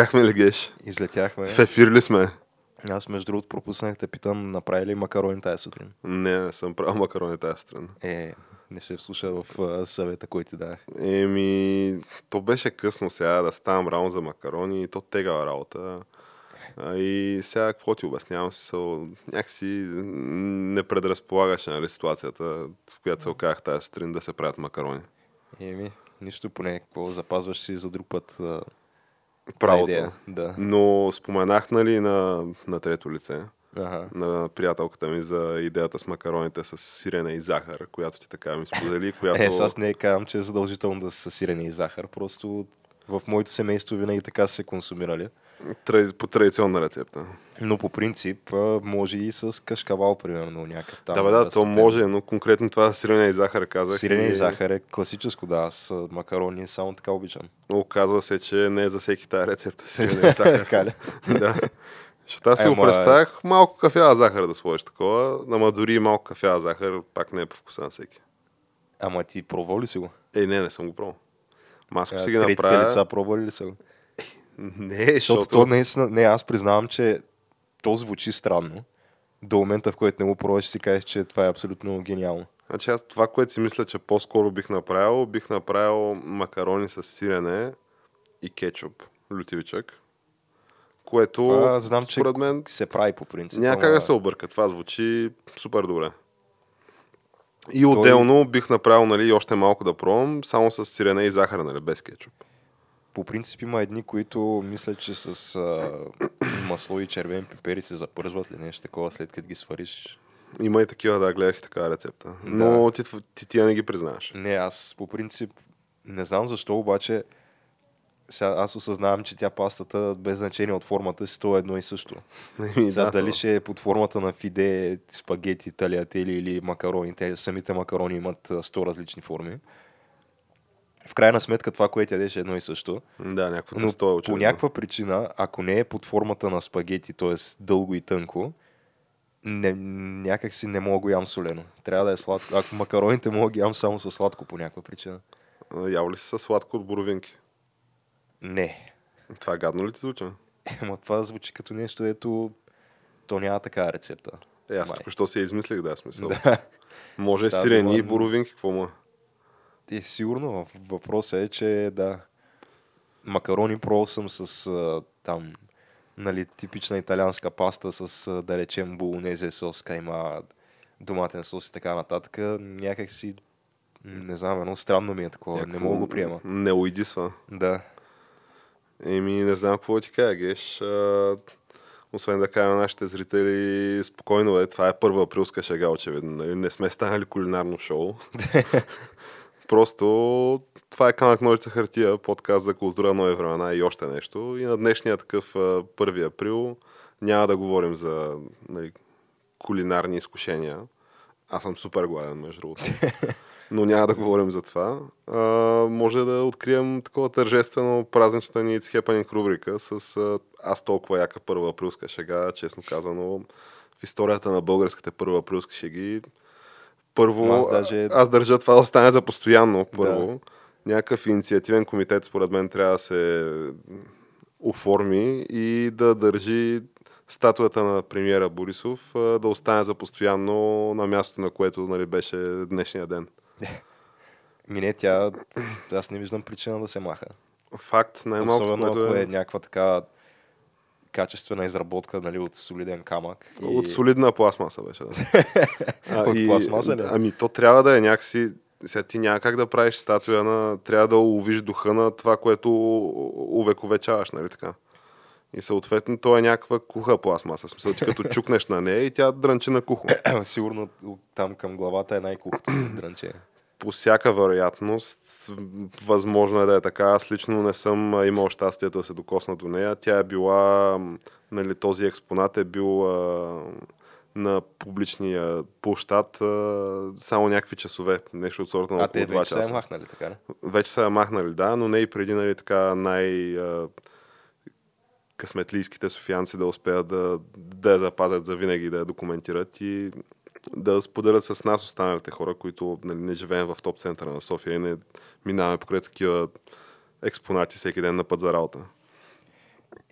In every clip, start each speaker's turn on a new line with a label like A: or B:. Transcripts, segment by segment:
A: Излетяхме ли, Геш?
B: Излетяхме.
A: В ефир ли сме?
B: Аз между другото пропуснах да питам, направи ли макарони тази сутрин?
A: Не, не съм правил макарони тази сутрин.
B: Е, не се вслуша в а, съвета, който ти дадах.
A: Еми, то беше късно сега да ставам рано за макарони и то тегава работа. А, и сега какво ти обяснявам? Смисъл, някакси не предразполагаше нали, ситуацията, в която се оказах тази сутрин да се правят макарони.
B: Еми, нищо поне, какво запазваш си за друг път. А,
A: Правото.
B: идея. Да.
A: Но споменах нали, на, на трето лице,
B: Ага.
A: на приятелката ми за идеята с макароните с сирене и захар, която ти така ми сподели, която...
B: Е, аз не казвам, че е задължително да са сирене и захар. Просто в моето семейство винаги така са се консумирали.
A: По традиционна рецепта.
B: Но по принцип може и с кашкавал, примерно, някакъв там.
A: да, бе, да, то може, но конкретно това сирене и захар казах.
B: Сирене и захар е класическо, да. А, макарони само така обичам.
A: Оказва се, че не е за всеки тази рецепта сирене и захар.
B: Така ли?
A: да. Защото аз си го
B: Ама-
A: представях малко кафява захар да сложиш такова, ама дори малко кафява захар пак не е по вкуса на всеки.
B: Ама ти пробвал ли си го?
A: Е, не, не съм го пробвал. Ма аз ако
B: А,
A: си ги направя...
B: лица пробвали ли са го?
A: Не,
B: Защото
A: защото...
B: то наистина, не, аз признавам, че то звучи странно. До момента, в който не го пробваш, си кажеш, че това е абсолютно гениално.
A: Значи аз това, което си мисля, че по-скоро бих направил, бих направил макарони с сирене и кетчуп, лютивичък. Което,
B: Това знам, че
A: според мен,
B: се прави по принцип.
A: няма как да се обърка. Това звучи супер добре. И отделно бих направил нали, още малко да пробвам, само с сирене и захар, нали, без кетчуп.
B: По принцип има едни, които мислят, че с а, масло и червени пипери се запързват ли нещо такова, след като ги свариш.
A: Има и такива, да, гледах и такава рецепта. Но ти, ти, ти, не ги признаваш.
B: Не, аз по принцип не знам защо, обаче сега аз осъзнавам, че тя пастата, без значение от формата си, то е едно и също.
A: Еми,
B: Сега
A: да,
B: дали ще е под формата на фиде, спагети, талиатели или макарони. Те, самите макарони имат а, 100 различни форми. В крайна сметка това, което ядеш е едно и също.
A: Да, някакво тесто е
B: по
A: очевидно.
B: някаква причина, ако не е под формата на спагети, т.е. дълго и тънко, не, някак си не мога го ям солено. Трябва да е сладко. Ако макароните мога ги ям само с сладко по някаква причина.
A: Ял ли си със сладко от боровинки?
B: Не.
A: Това гадно ли ти звучи?
B: Ама това звучи като нещо, ето то няма такава рецепта.
A: Е, аз
B: Май.
A: току-що си я измислих, да, смисъл.
B: Да.
A: Може сирени и боровинки, какво му? е?
B: И сигурно въпросът е, че да. Макарони пробвал съм с а, там, нали, типична италианска паста с, а, да речем, болонезе сос, кайма, доматен сос и така нататък. Някак си, не знам, едно странно ми е такова. Не мога го приема.
A: Не уидисва.
B: Да.
A: Еми, не знам какво ти кажа, Геш. А, освен да кажа на нашите зрители, спокойно е, това е първа априлска шега, очевидно. Нали? Не сме станали кулинарно шоу. Просто това е камък ножица хартия, подкаст за култура, нови времена и още нещо. И на днешния такъв а, 1 април няма да говорим за нали, кулинарни изкушения. Аз съм супер гладен, между другото. Но няма да говорим за това. А, може да открием такова тържествено празнична ни It's Happening рубрика с а, аз толкова яка първа априлска шега, честно казано, в историята на българските първа априлски шеги. Първо,
B: аз даже-
A: аз държа това да остане за постоянно, първо. Някакъв инициативен комитет, според мен, трябва да се оформи и да държи статуята на премиера Борисов да остане за постоянно на мястото, на което нали, беше днешния ден.
B: Мине тя, аз не виждам причина да се маха.
A: Факт, най-малкото,
B: Особено
A: което
B: ако
A: е,
B: е някаква така качествена изработка нали, от солиден камък. И...
A: от солидна пластмаса беше. Да. А,
B: От пластмаса ли?
A: Ами то трябва да е някакси... Сега ти няма как да правиш статуя на... Трябва да уловиш духа на това, което увековечаваш, нали така? И съответно то е някаква куха пластмаса. Смисъл, ти като чукнеш на нея и тя дрънчи на кухо.
B: Сигурно там към главата е най-кухото дрънче.
A: По всяка вероятност, възможно е да е така. Аз лично не съм имал щастието да се докосна до нея. Тя е била, нали, този експонат е бил а, на публичния площад а, само някакви часове. Нещо от сорта на
B: А
A: около
B: те
A: 2
B: вече се е
A: часа.
B: махнали, така ли?
A: Вече са я махнали, да, но не и преди, нали, така най... А, късметлийските софиянци да успеят да, да я запазят за винаги, да я документират и да споделят с нас останалите хора, които нали, не живеем в топ центъра на София и не минаваме покрай такива експонати всеки ден на път за работа.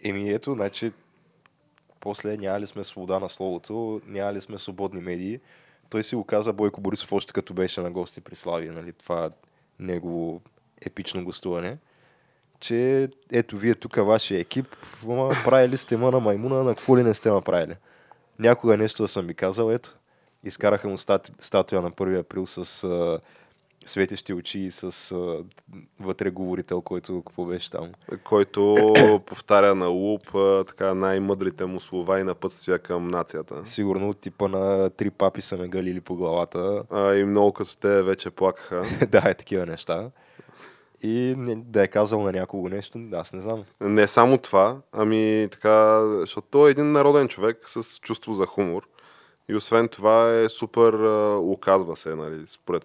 B: Еми ето, значи, после няма ли сме свобода на словото, няма ли сме свободни медии. Той си го каза Бойко Борисов още като беше на гости при Славия, нали, това негово епично гостуване. Че ето вие тук вашия екип, ма правили сте ма на маймуна, на какво ли не сте направили. Някога нещо да съм ви казал, ето. Изкараха му статуя на 1 април с а, светещи очи и с а, вътре говорител, който какво беше там.
A: Който повтаря на луп а, така най-мъдрите му слова и напътствия към нацията.
B: Сигурно от типа на три папи са ме галили по главата.
A: А, и много като те вече плакаха.
B: да, е такива неща. И не, да е казал на някого нещо, аз не знам.
A: Не само това, ами така, защото той е един народен човек с чувство за хумор. И освен това е супер, оказва се, нали, според,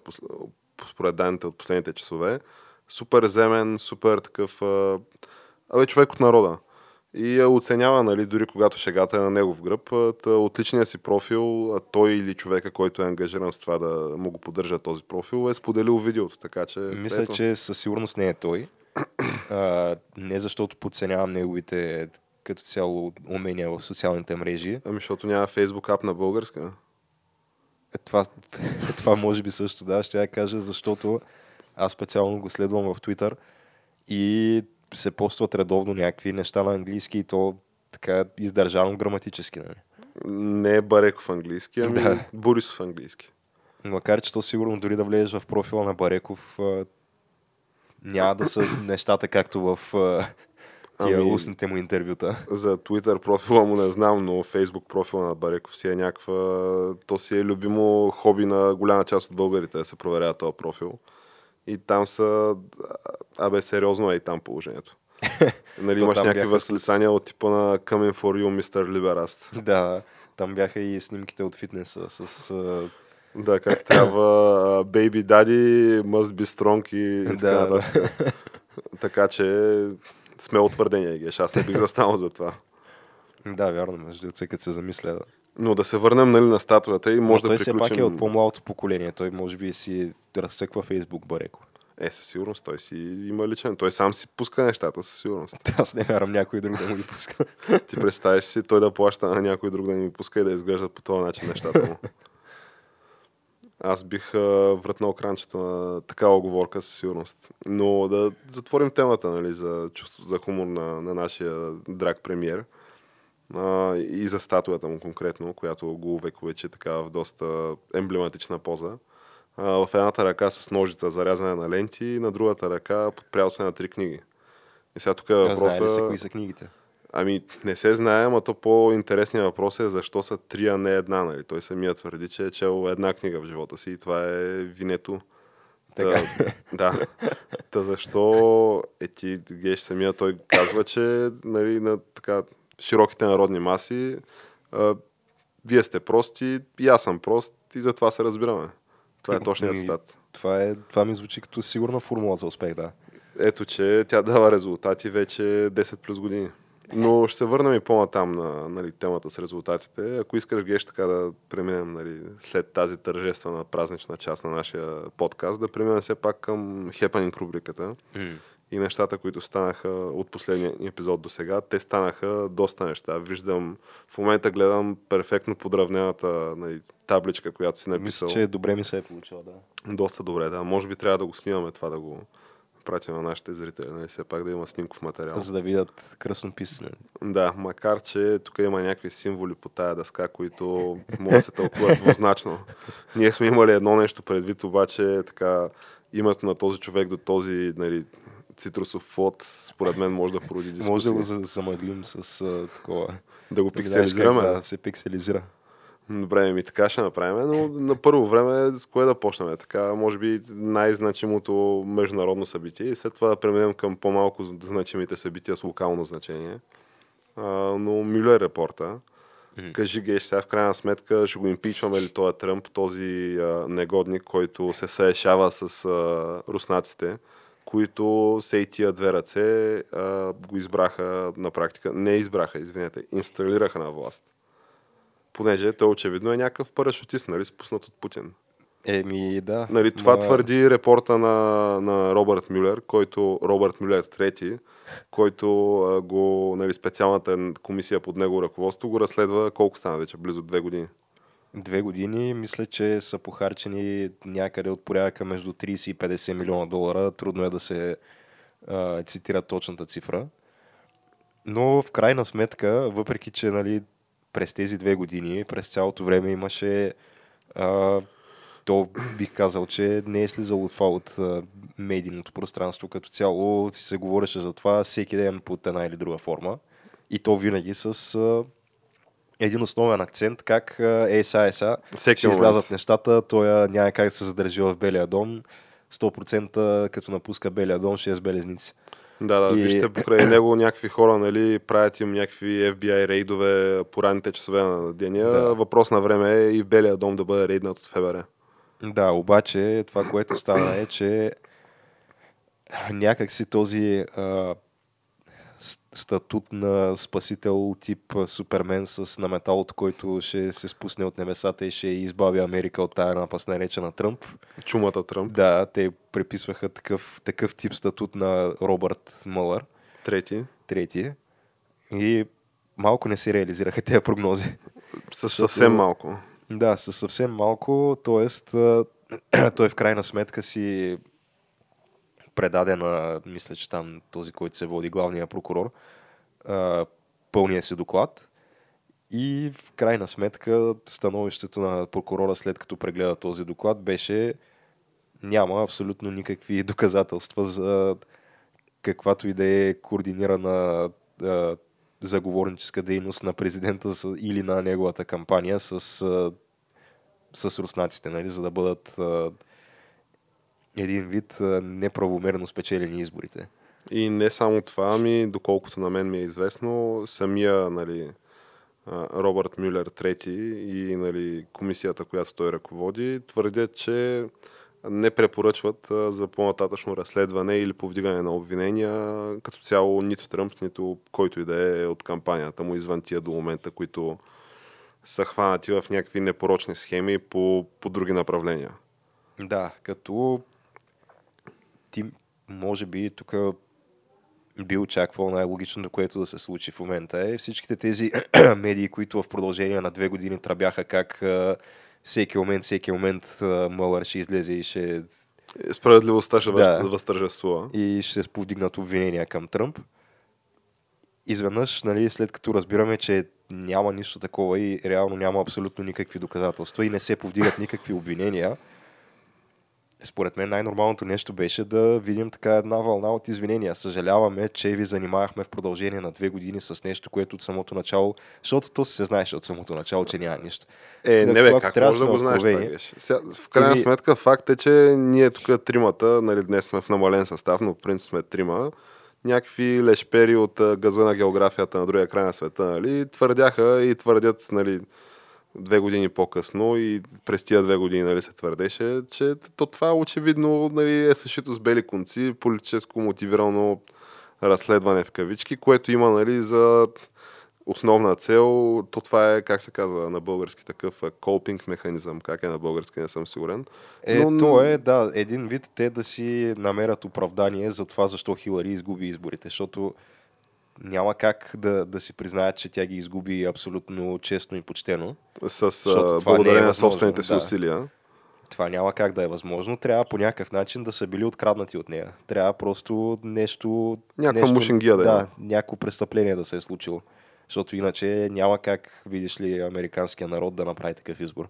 A: според данните от последните часове, супер земен, супер такъв, абе, човек от народа. И оценява, нали, дори когато шегата е на негов гръб, а, та, от личния си профил, той или човека, който е ангажиран с това да му го поддържа този профил, е споделил видеото, така че...
B: Мисля,
A: ето.
B: че със сигурност не е той. А, не защото подценявам неговите като цяло умения в социалните мрежи.
A: Ами, защото няма фейсбук ап на българска.
B: Е, Това, това може би също, да, ще я кажа, защото аз специално го следвам в Twitter и се постват редовно някакви неща на английски и то така издържано граматически. Нали?
A: Не е Бареков английски, ами
B: Да.
A: Борисов английски.
B: Макар, че то сигурно дори да влезеш в профила на Бареков, няма да са нещата както в тия
A: Ами-
B: устните му интервюта.
A: За Twitter профила му не знам, но Facebook профила на Бареков си е някаква... То си е любимо хоби на голяма част от българите да се проверява този профил. И там са... Абе, сериозно е и там положението. Нали, имаш някакви
B: с-
A: възклицания от типа на Coming for you, Mr. Liberast.
B: Да, там бяха и снимките от фитнеса с... а,
A: Да, как трябва Baby Daddy must be strong и така
B: Да,
A: нататък. Така че сме утвърдения, Геш. Аз не бих застанал за това.
B: Да, вярно, между като се замисля.
A: Но да се върнем нали, на статуята и може
B: Но
A: да
B: той
A: приключим...
B: все пак е от по-младото поколение. Той може би си разцъква Фейсбук Бареко.
A: Е, със сигурност. Той си има личен. Той сам си пуска нещата, със сигурност.
B: Аз не вярвам някой друг да му ги пуска.
A: Ти представиш си той да плаща на някой друг да ми пуска и да изглеждат по този начин нещата му. Аз бих а, вратнал кранчето на такава оговорка със сигурност. Но да затворим темата нали, за чувство за хумор на, на нашия драг премиер а, и за статуята му конкретно, която го увековечи така в доста емблематична поза. А, в едната ръка с ножица за рязане на ленти на другата ръка подпрял се на три книги. И сега тук е
B: Знае ли
A: въпроса...
B: се кои са книгите?
A: Ами, не се знае, ама то по-интересният въпрос е защо са три, а не една. Нали? Той самия твърди, че е чел една книга в живота си и това е Винето.
B: Така.
A: Та, да. Та защо е ти, Геш, самия той казва, че нали, на така, широките народни маси а, вие сте прости, и аз съм прост и затова се разбираме. Това е точният стат.
B: Това, е, това ми звучи като сигурна формула за успех, да.
A: Ето, че тя дава резултати вече 10 плюс години. Но ще се върнем и по-натам на нали, темата с резултатите. Ако искаш, Геш, така да преминем нали, след тази тържествена празнична част на нашия подкаст, да преминем все пак към хепанинг рубриката и нещата, които станаха от последния епизод до сега. Те станаха доста неща. Виждам, в момента гледам перфектно подравнената нали, табличка, която си написал.
B: Мисля, че добре ми се е получила, да.
A: Доста добре, да. Може би трябва да го снимаме това, да го пратим на нашите зрители. Нали? Все пак да има снимков материал.
B: За да видят кръснописане.
A: Да, макар че тук има някакви символи по тая дъска, които могат да се тълкуват двузначно. Ние сме имали едно нещо предвид, обаче така името на този човек до този нали, цитрусов плод, според мен може да породи дискусия.
B: Може да го за- замъглим с а, такова.
A: да го пикселизираме. Да,
B: се пикселизира.
A: Добре, ми така ще направим, но на първо време с кое да почнем? Така, може би най-значимото международно събитие и след това да преминем към по-малко значимите събития с локално значение. А, но Мюлер репорта. Кажи, Геш, сега в крайна сметка ще го импичваме ли този Тръмп, този а, негодник, който се съешава с а, руснаците, които се и тия две ръце а, го избраха на практика. Не избраха, извинете, инсталираха на власт. Понеже той очевидно е някакъв парашутист, нали, спуснат от Путин.
B: Еми, да.
A: Нали, това
B: ма-
A: твърди репорта на, на Робърт Мюлер, който Робърт Мюлер трети, който а, го, нали, специалната комисия под него ръководство го разследва колко стана вече, близо две години.
B: Две години, мисля, че са похарчени някъде от порядъка между 30 и 50 милиона долара. Трудно е да се а, цитира точната цифра. Но в крайна сметка, въпреки че нали, през тези две години, през цялото време имаше а, то бих казал, че не е слизало това от медийното пространство като цяло. Си се говореше за това всеки ден под една или друга форма. И то винаги с а, един основен акцент, как е са, е са,
A: Всеки
B: ще
A: момент.
B: излязат нещата, той няма как да се задържи в Белия дом. 100% като напуска Белия дом ще е с белезници.
A: Да, да,
B: И-
A: вижте покрай него някакви хора, нали, правят им някакви FBI рейдове по ранните часове на деня.
B: Да.
A: Въпрос на време е и в Белия дом да бъде рейднат от ФБР.
B: Да, обаче това, което стана е, че някак си този а, статут на спасител тип Супермен с на метал, от който ще се спусне от небесата и ще избави Америка от тая напаст наречена Тръмп.
A: Чумата Тръмп.
B: Да, те приписваха такъв, такъв тип статут на Робърт Мълър,
A: Трети.
B: трети. И малко не се реализираха тези прогнози.
A: С съвсем малко.
B: Да, със съвсем малко, т.е. той в крайна сметка си предаде на, мисля, че там този, който се води главния прокурор, а, пълния си доклад. И в крайна сметка становището на прокурора след като прегледа този доклад беше няма абсолютно никакви доказателства за каквато и да е координирана а, заговорническа дейност на президента с, или на неговата кампания с, а, с руснаците, нали, за да бъдат а, един вид неправомерно спечелени изборите.
A: И не само това, ами, доколкото на мен ми е известно, самия нали, Робърт Мюлер трети и нали, комисията, която той ръководи, твърдят, че не препоръчват за по-нататъчно разследване или повдигане на обвинения като цяло нито Тръмп, нито който и да е от кампанията му извън тия до момента, които са хванати в някакви непорочни схеми по, по други направления.
B: Да, като ти може би тук би очаквал най-логичното, което да се случи в момента е всичките тези медии, които в продължение на две години тръбяха как всеки момент, всеки момент Мълър ще излезе и ще,
A: Справедливостта ще
B: да.
A: възтържествува.
B: и ще се повдигнат обвинения към Тръмп. Изведнъж, нали, след като разбираме, че няма нищо такова и реално няма абсолютно никакви доказателства и не се повдигат никакви обвинения, според мен най-нормалното нещо беше да видим така една вълна от извинения. Съжаляваме, че ви занимавахме в продължение на две години с нещо, което от самото начало, защото то се знаеше от самото начало, че няма нищо.
A: Е, не бе, как
B: трябва
A: може да го знаеш това? Сега, в крайна
B: Еми-
A: сметка факт е, че ние тук тримата, нали, днес сме в намален състав, но в принцип сме трима, някакви лешпери от газа на географията на другия край на света, нали, твърдяха и твърдят, нали, две години по-късно и през тия две години нали, се твърдеше, че то това очевидно нали, е съшито с бели конци, политическо мотивирано разследване в кавички, което има нали, за основна цел, то това е, как се казва на български такъв колпинг механизъм, как е на български, не съм сигурен.
B: Е, Но... то е, да, един вид те да си намерят оправдание за това, защо Хилари изгуби изборите, защото няма как да, да си признаят, че тя ги изгуби абсолютно честно и почтено.
A: С
B: е
A: благодарение на
B: възможно,
A: собствените си
B: да.
A: усилия.
B: Това няма как да е възможно. Трябва по някакъв начин да са били откраднати от нея. Трябва просто нещо...
A: Някаква мушингия да
B: Да,
A: има.
B: някакво престъпление да се е случило. Защото иначе няма как, видиш ли, американския народ да направи такъв избор.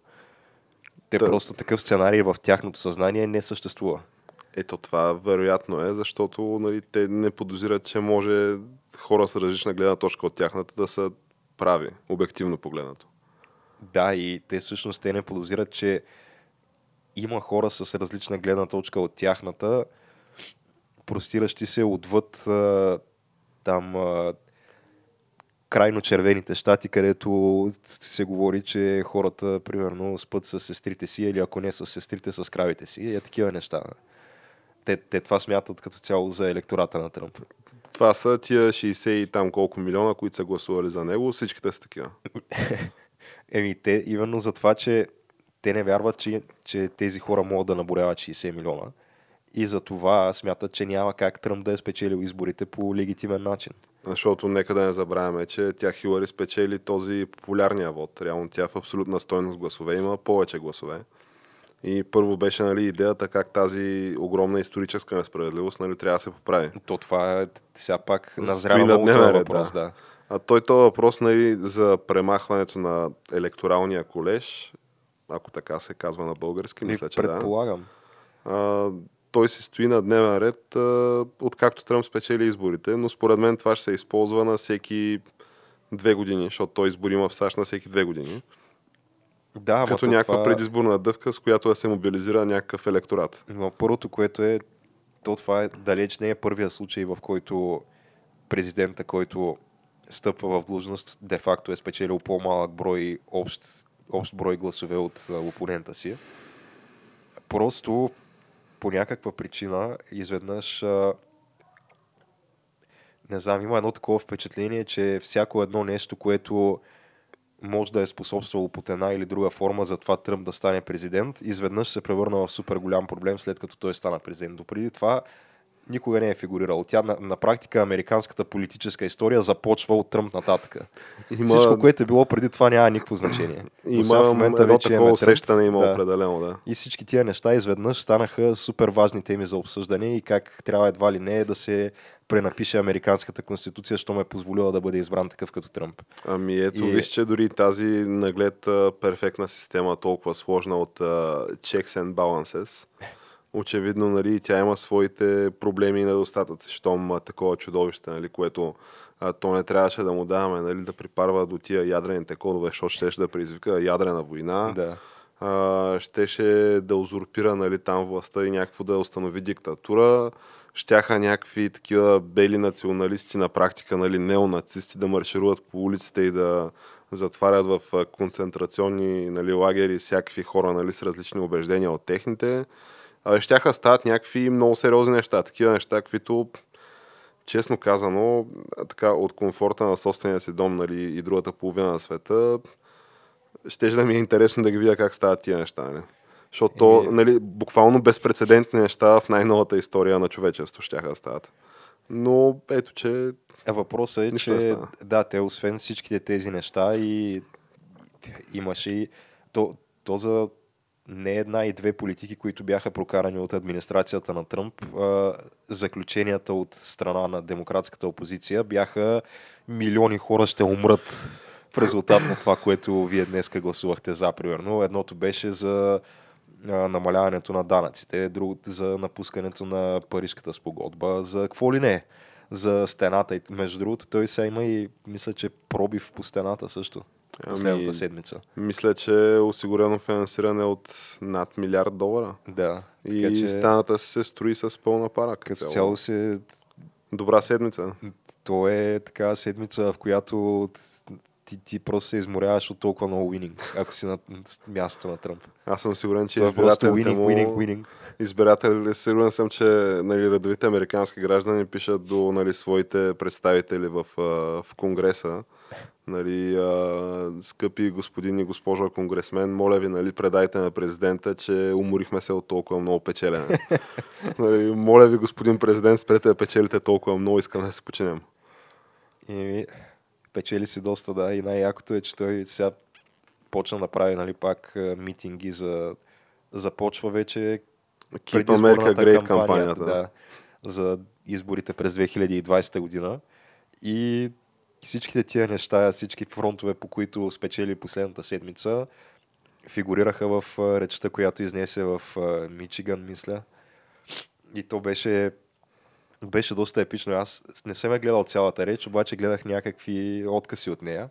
B: Те
A: Та-
B: просто такъв сценарий в тяхното съзнание не съществува.
A: Ето това вероятно е, защото нали, те не подозират, че може хора с различна гледна точка от тяхната да са прави, обективно погледнато.
B: Да, и те всъщност те не подозират, че има хора с различна гледна точка от тяхната, простиращи се отвъд там крайно червените щати, където се говори, че хората, примерно, спът с сестрите си или ако не с сестрите, с кравите си. Е такива неща. Те, те това смятат като цяло за електората на Тръмп.
A: Това са тия 60 и там колко милиона, които са гласували за него, всичките са такива.
B: Еми, те именно за това, че те не вярват, че, че тези хора могат да наборяват 60 милиона. И за това смятат, че няма как Тръмп да е спечелил изборите по легитимен начин.
A: Защото нека да не забравяме, че тя Хилари спечели този популярния вод. Реално тя в абсолютна стойност гласове има повече гласове. И първо беше нали, идеята как тази огромна историческа несправедливост нали, трябва да се поправи.
B: То това е сега пак назрява
A: на
B: много
A: дневен
B: въпрос.
A: да.
B: Да.
A: А той този въпрос нали, за премахването на електоралния колеж, ако така се казва на български, мисля, че да.
B: предполагам.
A: А, той се стои на дневен ред, а, откакто Тръмп спечели изборите, но според мен това ще се използва на всеки две години, защото той избори има в САЩ на всеки две години.
B: Да,
A: като
B: то
A: някаква
B: това...
A: предизборна дъвка, с която да се мобилизира някакъв електорат.
B: Но първото, което е, то това е далеч не е първия случай, в който президента, който стъпва в длъжност, де-факто е спечелил по-малък брой, общ, общ брой гласове от а, опонента си. Просто по някаква причина изведнъж а, не знам, има едно такова впечатление, че всяко едно нещо, което може да е способствало под една или друга форма за това Тръмп да стане президент, изведнъж се превърна в супер голям проблем, след като той стана президент. Допреди това никога не е фигурирал. Тя на, на практика американската политическа история започва от Тръмп нататък.
A: Има,
B: Всичко, което е било преди това няма никакво значение. До сега
A: има едно
B: вече
A: такова усещане, има
B: Да.
A: определено, да.
B: И всички тия неща изведнъж станаха супер важни теми за обсъждане и как трябва едва ли не да се пренапише американската конституция, що ме е позволила да бъде избран такъв като Тръмп.
A: Ами ето,
B: И-
A: виж, че дори тази наглед перфектна система, толкова сложна от а, checks and balances, очевидно, нали, тя има своите проблеми и недостатъци, щом а, такова чудовище, нали, което а, то не трябваше да му даваме, нали, да припарва до тия ядрените кодове, защото ще да предизвика ядрена война.
B: Да.
A: а, щеше да узурпира нали, там властта и някакво да установи диктатура. Щяха някакви такива бели националисти на практика, нали, неонацисти да маршируват по улиците и да затварят в концентрационни нали, лагери всякакви хора нали, с различни убеждения от техните. Щяха да стават някакви много сериозни неща, такива неща, каквито честно казано, така, от комфорта на собствения си дом нали, и другата половина на света, ще да ми е интересно да ги видя как стават тия неща. Нали? Защото, то,
B: Еми-
A: нали, буквално безпредседентни неща в най-новата история на човечеството ще да стават. Но ето, че
B: А въпросът е,
A: Нищо
B: че
A: става.
B: да, те освен всичките тези неща и имаше и то, то за не една и две политики, които бяха прокарани от администрацията на Тръмп, заключенията от страна на демократската опозиция бяха милиони хора ще умрат в резултат на това, което вие днеска гласувахте за, примерно. Едното беше за намаляването на данъците, другото за напускането на Парижката спогодба, за какво ли не, за стената. Между другото, той сега има и, мисля, че пробив по стената също. Последната
A: Ами,
B: седмица.
A: мисля, че е осигурено финансиране от над милиард долара.
B: Да.
A: И
B: Така че,
A: стената се строи с пълна пара.
B: като цяло се...
A: Добра седмица.
B: То е така седмица, в която ти, ти просто се изморяваш от толкова много уининг, ако си на мястото на Тръмп.
A: Аз съм сигурен, че
B: е
A: избирателите
B: уининг,
A: му...
B: уининг, уининг.
A: избиратели, сигурен съм, че нали, редовите американски граждани пишат до нали, своите представители в, в Конгреса. Нали, а, скъпи господин и госпожа конгресмен, моля ви, нали, предайте на президента, че уморихме се от толкова много печелене. нали, моля ви, господин президент, спрете да печелите толкова много, искаме да се починем.
B: И печели си доста, да. И най-якото е, че той сега почна да прави нали, пак митинги за... Започва вече
A: Keep America Great
B: кампания,
A: кампанията.
B: Да, за изборите през 2020 година. И всичките тия неща, всички фронтове, по които спечели последната седмица, фигурираха в речта, която изнесе в Мичиган, мисля. И то беше, беше доста епично. Аз не съм я гледал цялата реч, обаче гледах някакви откъси от нея.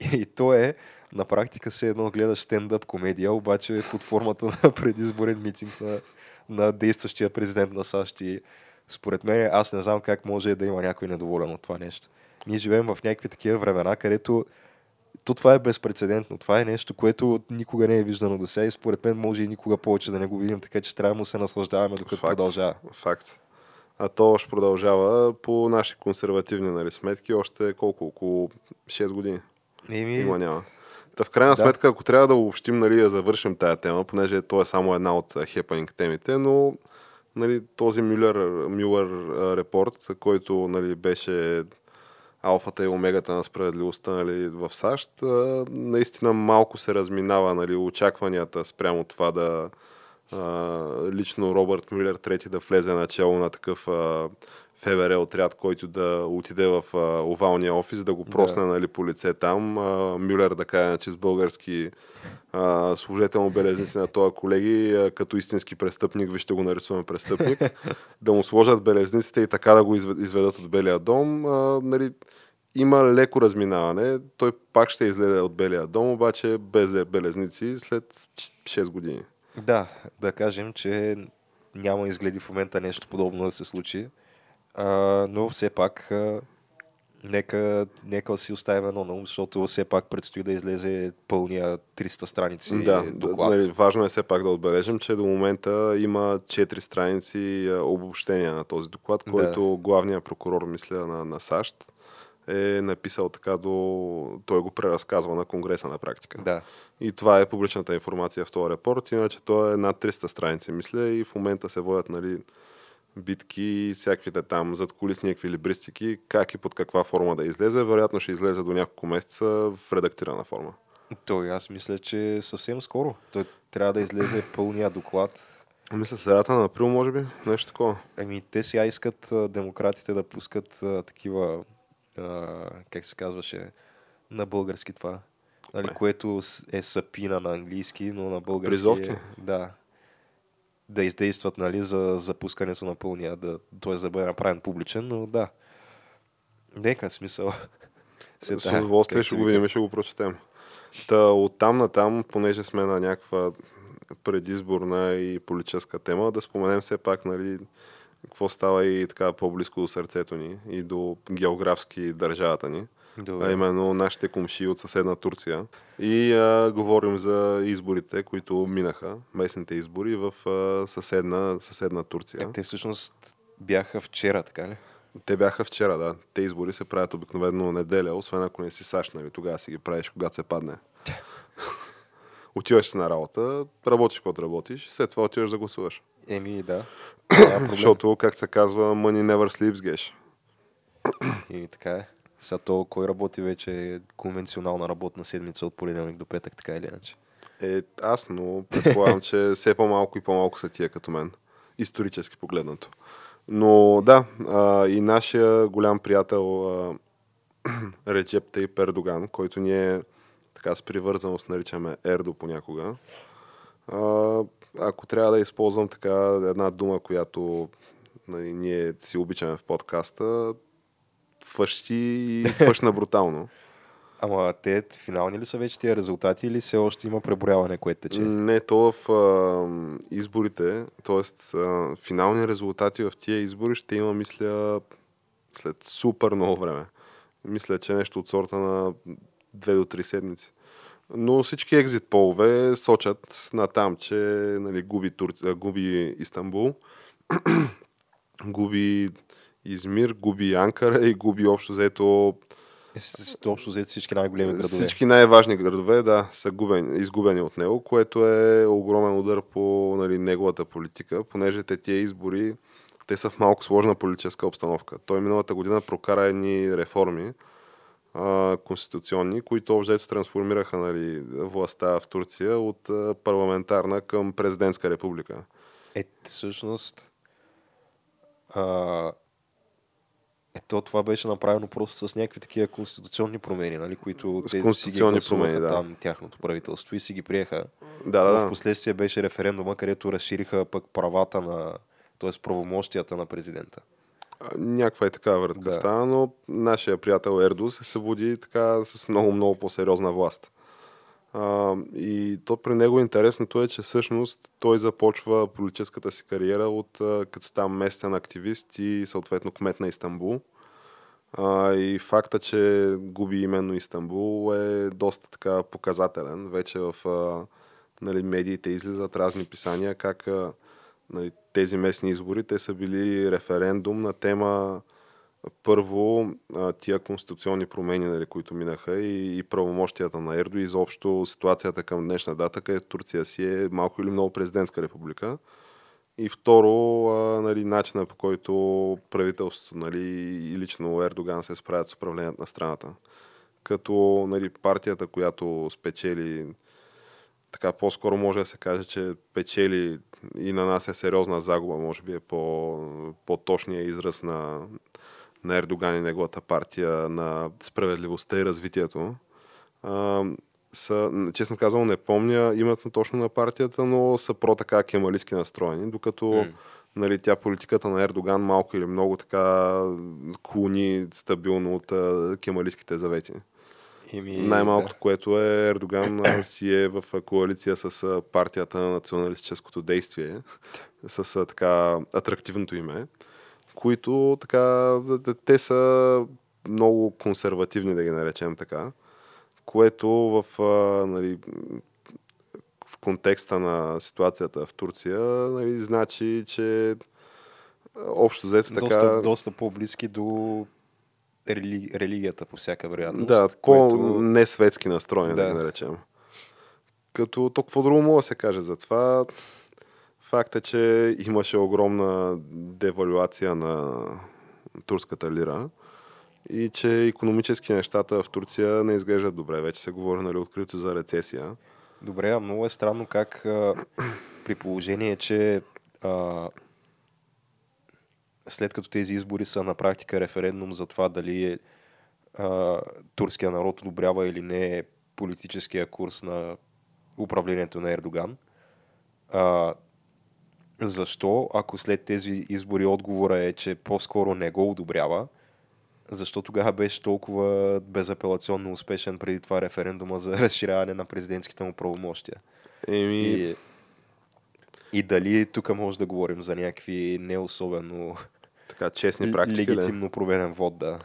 B: И то е, на практика се едно гледаш стендъп комедия, обаче под формата на предизборен митинг на, на действащия президент на САЩ. И според мен, аз не знам как може да има някой недоволен от това нещо. Ние живеем в някакви такива времена, където то това е безпредседентно. Това е нещо, което никога не е виждано до сега и според мен може и никога повече да не го видим, така че трябва да му се наслаждаваме докато
A: Факт.
B: продължава.
A: Факт. А то още продължава по наши консервативни нали, сметки още колко? Около 6 години.
B: Еми,
A: Има няма. Та в крайна
B: Да.
A: сметка, ако трябва да обобщим, нали, да завършим тая тема, понеже то е само една от хепанинг темите, но нали, този Мюллер а, репорт, който нали, беше алфата и омегата на справедливостта нали, в САЩ, наистина малко се разминава нали, очакванията спрямо това да лично Робърт Мюллер трети да влезе начало на такъв ФВР отряд, който да отиде в а, овалния офис, да го просне
B: Да.
A: нали, по лице там. А, Мюллер да каже, че с български а, служително белезници на този колеги, а, като истински престъпник, вижте го нарисуваме престъпник, да му сложат белезниците и така да го извед- изведат от Белия дом. А, нали, има леко разминаване. Той пак ще излезе от Белия дом, обаче без белезници след 6 години.
B: Да, да кажем, че няма изгледи в момента нещо подобно да се случи. А, но все пак а, нека, нека си оставим едно на ум, защото все пак предстои да излезе пълния 300 страници
A: Да,
B: доклад.
A: нали, важно е все пак да отбележим, че до момента има 4 страници обобщения на този доклад,
B: Да.
A: който главният прокурор, мисля, на, на САЩ е написал така до... Той го преразказва на Конгреса на практика.
B: Да.
A: И това е публичната информация в този репорт. Иначе той е над 300 страници, мисля, и в момента се водят нали, битки всякаквите там зад колисни еквилибристики, как и под каква форма да излезе. Вероятно ще излезе до няколко месеца в редактирана форма.
B: Той аз мисля, че съвсем скоро. Той трябва да излезе пълния доклад.
A: Мисля, средата на април, може би, нещо такова.
B: Ами те сега искат а, демократите да пускат а, такива, а, как се казваше, на български това. Нали,
A: Кое?
B: което е сапина на английски, но на български
A: Призовки?
B: е, да, да издействат нали, за запускането на пълния, да, т.е. да бъде направен публичен, но да. Нека смисъл. Се
A: С удоволствие ще го видим ще го прочетем. Та, от там на там, понеже сме на някаква предизборна и политическа тема, да споменем все пак, нали, какво става и така по-близко до сърцето ни и до географски държавата ни,
B: Добре.
A: а именно нашите комши от съседна Турция. И а, говорим за изборите, които минаха, местните избори в а, съседна, съседна Турция.
B: Е, те всъщност бяха вчера, така ли?
A: Те бяха вчера, да. Те избори се правят обикновено неделя, освен ако не си САЩ, нали? Тогава си ги правиш, когато се падне. отиваш си на работа, работиш каквото работиш, след това отиваш да гласуваш.
B: Еми, да.
A: Защото, как се казва, money never sleeps, геш.
B: И така е. Сега то, кой работи вече е конвенционална работна седмица от понеделник до петък, така или иначе.
A: Е, аз, но предполагам, че все по-малко и по-малко са тия като мен. Исторически погледнато. Но да, а, и нашия голям приятел Реджеп Тейп Ердоган, който ние така с привързаност наричаме Ердо понякога. А, ако трябва да използвам така една дума, която нали, ние си обичаме в подкаста, фъщи и фъщна брутално.
B: Ама те финални ли са вече тия резултати или все още има преброяване, което тече?
A: Не, то в а, изборите, т.е. финални резултати в тия избори ще има, мисля, след супер много време. Мисля, че нещо от сорта на 2 до 3 седмици. Но всички екзит полове сочат на там, че нали, губи, Тур... губи Истанбул, губи Измир, губи Анкара и губи общо взето
B: Е, Общо взето всички най-големи градове.
A: всички най-важни градове, да, са губени, изгубени от него, което е огромен удар по нали, неговата политика, понеже те тия избори, те са в малко сложна политическа обстановка. Той миналата година прокара едни реформи, а, конституционни, които общо трансформираха нали, властта в Турция от парламентарна към президентска република.
B: Е, всъщност... А, ето това беше направено просто с някакви такива конституционни промени, нали, които
A: С
B: те си ги
A: промени, да.
B: там тяхното правителство и си ги приеха.
A: Да, да,
B: В последствие беше референдума, където разшириха пък правата на, т.е. правомощията на президента.
A: Някаква е така вратка
B: Да.
A: става, но нашия приятел Ердо се събуди така с много, много по-сериозна власт. А, и то при него интересното е, че всъщност той започва политическата си кариера от а, като там местен активист и съответно кмет на Истанбул. А, и факта, че губи именно Истанбул е доста така показателен. Вече в а, нали, медиите излизат разни писания как а, нали, тези местни избори, те са били референдум на тема първо тия конституционни промени, нали, които минаха и, и правомощията на Ердо и изобщо ситуацията към днешна дата, където Турция си е малко или много президентска република. И второ, нали, начина по който правителството нали, и лично Ердоган се справят с управлението на страната. Като нали, партията, която спечели, така по-скоро може да се каже, че печели и на нас е сериозна загуба, може би е по, по-точния израз на, на Ердоган и неговата партия на справедливостта и развитието. А, са, честно казвам, не помня името точно на партията, но са про така кемалистски настроени, докато mm. нали, тя политиката на Ердоган малко или много така клони стабилно от а, кемалистските завети. Ими, Най-малкото, да. което е Ердоган си е в коалиция с партията на националистическото действие, с така атрактивното име, които така, те са много консервативни, да ги наречем така което в, а, нали, в контекста на ситуацията в Турция нали, значи, че общо взето така...
B: Доста, доста по-близки до рели... религията по всяка вероятност.
A: Да, по-несветски настроени, да. да ги наречем. Като то какво друго мога да се каже за това? Факт е, че имаше огромна девалюация на турската лира и че економически нещата в Турция не изглеждат добре. Вече се говори нали, открито за рецесия.
B: Добре, а много е странно как а, при положение, че а, след като тези избори са на практика референдум за това дали е, а, турския народ одобрява или не политическия курс на управлението на Ердоган, а, защо, ако след тези избори отговора е, че по-скоро не го одобрява, защо тогава беше толкова безапелационно успешен преди това референдума за разширяване на президентските му правомощия.
A: Еми...
B: И, и дали тук може да говорим за някакви не особено
A: така, честни практики.
B: Легитимно проведен вод, да.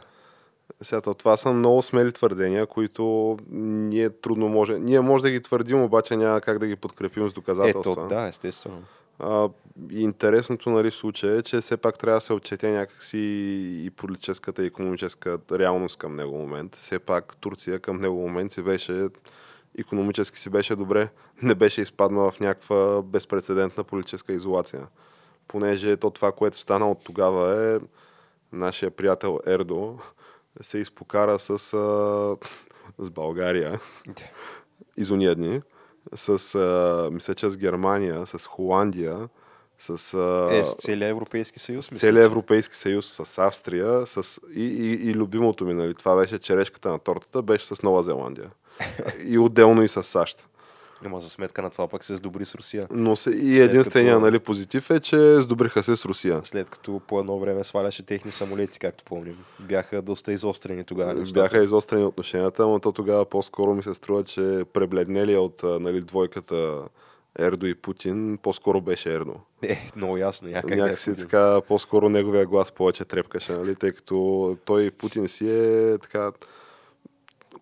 A: Сега, това са много смели твърдения, които ние трудно може... Ние може да ги твърдим, обаче няма как да ги подкрепим с доказателства.
B: Ето, да, естествено.
A: А, интересното нали, случая е, че все пак трябва да се отчете някакси и политическата и економическа реалност към него момент. Все пак Турция към него момент си беше економически си беше добре, не беше изпаднала в някаква безпредседентна политическа изолация. Понеже то това, което стана от тогава е нашия приятел Ердо се изпокара с, а, с България из дни с, а, мисля, че с Германия, с Холандия, с,
B: а, е, с целия Европейски съюз.
A: С целия Европейски съюз, с Австрия с, и, и, и любимото ми, нали, това беше черешката на тортата, беше с Нова Зеландия. и отделно и с САЩ.
B: Ама за сметка на това пък се сдобри с Русия.
A: Но се, и единствения като... нали, позитив е, че сдобриха се с Русия.
B: След като по едно време сваляше техни самолети, както помним. Бяха доста изострени тогава.
A: Нещата. Бяха изострени отношенията, но то тогава по-скоро ми се струва, че пребледнели от нали, двойката Ердо и Путин, по-скоро беше Ердо.
B: Е, много ясно. Някак
A: Някакси така, по-скоро неговия глас повече трепкаше, нали? тъй като той Путин си е така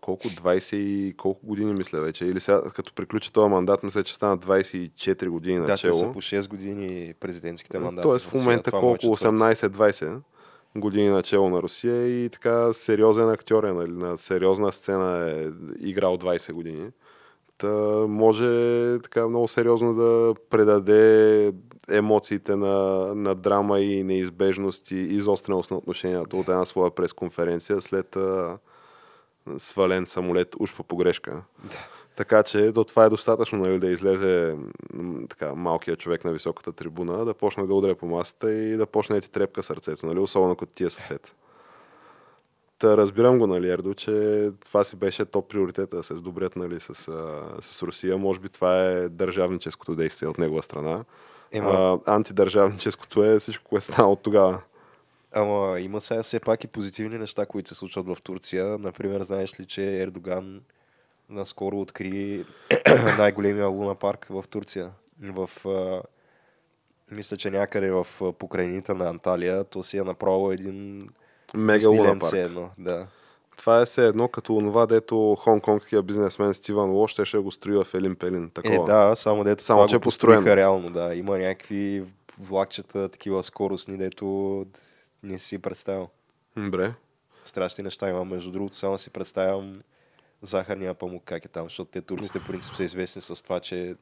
A: колко 20 и колко години мисля вече. Или сега, като приключи този мандат, мисля, че стана 24 години
B: да,
A: начало.
B: Да, са по 6 години президентските мандати.
A: Тоест в момента колко 18-20 години начало на Русия и така сериозен актьор е, нали, на сериозна сцена е играл 20 години. Та може така много сериозно да предаде емоциите на, на драма и неизбежност и изостреност на отношенията от една своя пресконференция след свален самолет уж по погрешка. Да. Така че до това е достатъчно нали, да излезе така, малкият човек на високата трибуна, да почне да удря по масата и да почне да ти трепка сърцето, нали, особено като тия съсед. Та разбирам го, нали, Ердо, че това си беше топ приоритета да се сдобрят нали, с, с Русия. Може би това е държавническото действие от негова страна. Ема... А, антидържавническото е всичко, което е станало от тогава.
B: Ама има сега все пак и позитивни неща, които се случват в Турция. Например, знаеш ли, че Ердоган наскоро откри най-големия луна парк в Турция. В, а, мисля, че някъде в покрайнината на Анталия, то си е направил един
A: мега луна парк.
B: Едно, да.
A: Това е все едно като онова, дето хонконгския бизнесмен Стиван Ло ще, ще го строи в Елин Пелин. Такова.
B: Е, да, само дето само, това че е построено. реално, да. Има някакви влакчета, такива скоростни, дето не си представил.
A: Добре.
B: Страшни неща има. Между другото, само си представям захарния памук как е там, защото те турците в принцип са известни с това, че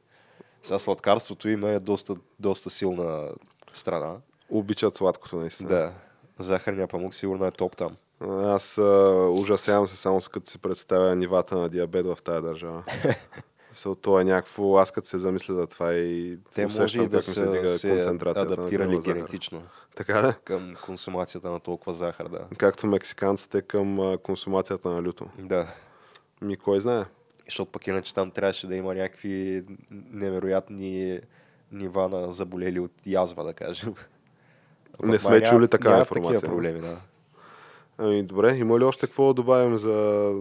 B: сега сладкарството им е доста, доста силна страна.
A: Обичат сладкото, наистина.
B: Да. Захарния памук сигурно е топ там.
A: Аз а, ужасявам се само с като си представя нивата на диабет в тази държава. So, то е някакво, аз като се замисля за това и
B: Те може
A: усещам
B: и да
A: как ми се дига
B: се
A: концентрацията
B: адаптирали
A: на
B: генетично
A: Така да?
B: към консумацията на толкова захар, да.
A: Както мексиканците към консумацията на люто.
B: Да.
A: Ми кой знае?
B: Защото пък иначе там трябваше да има някакви невероятни нива на заболели от язва, да кажем.
A: Не сме чули такава информация.
B: Такива проблеми, да.
A: Ами добре, има ли още какво да добавим за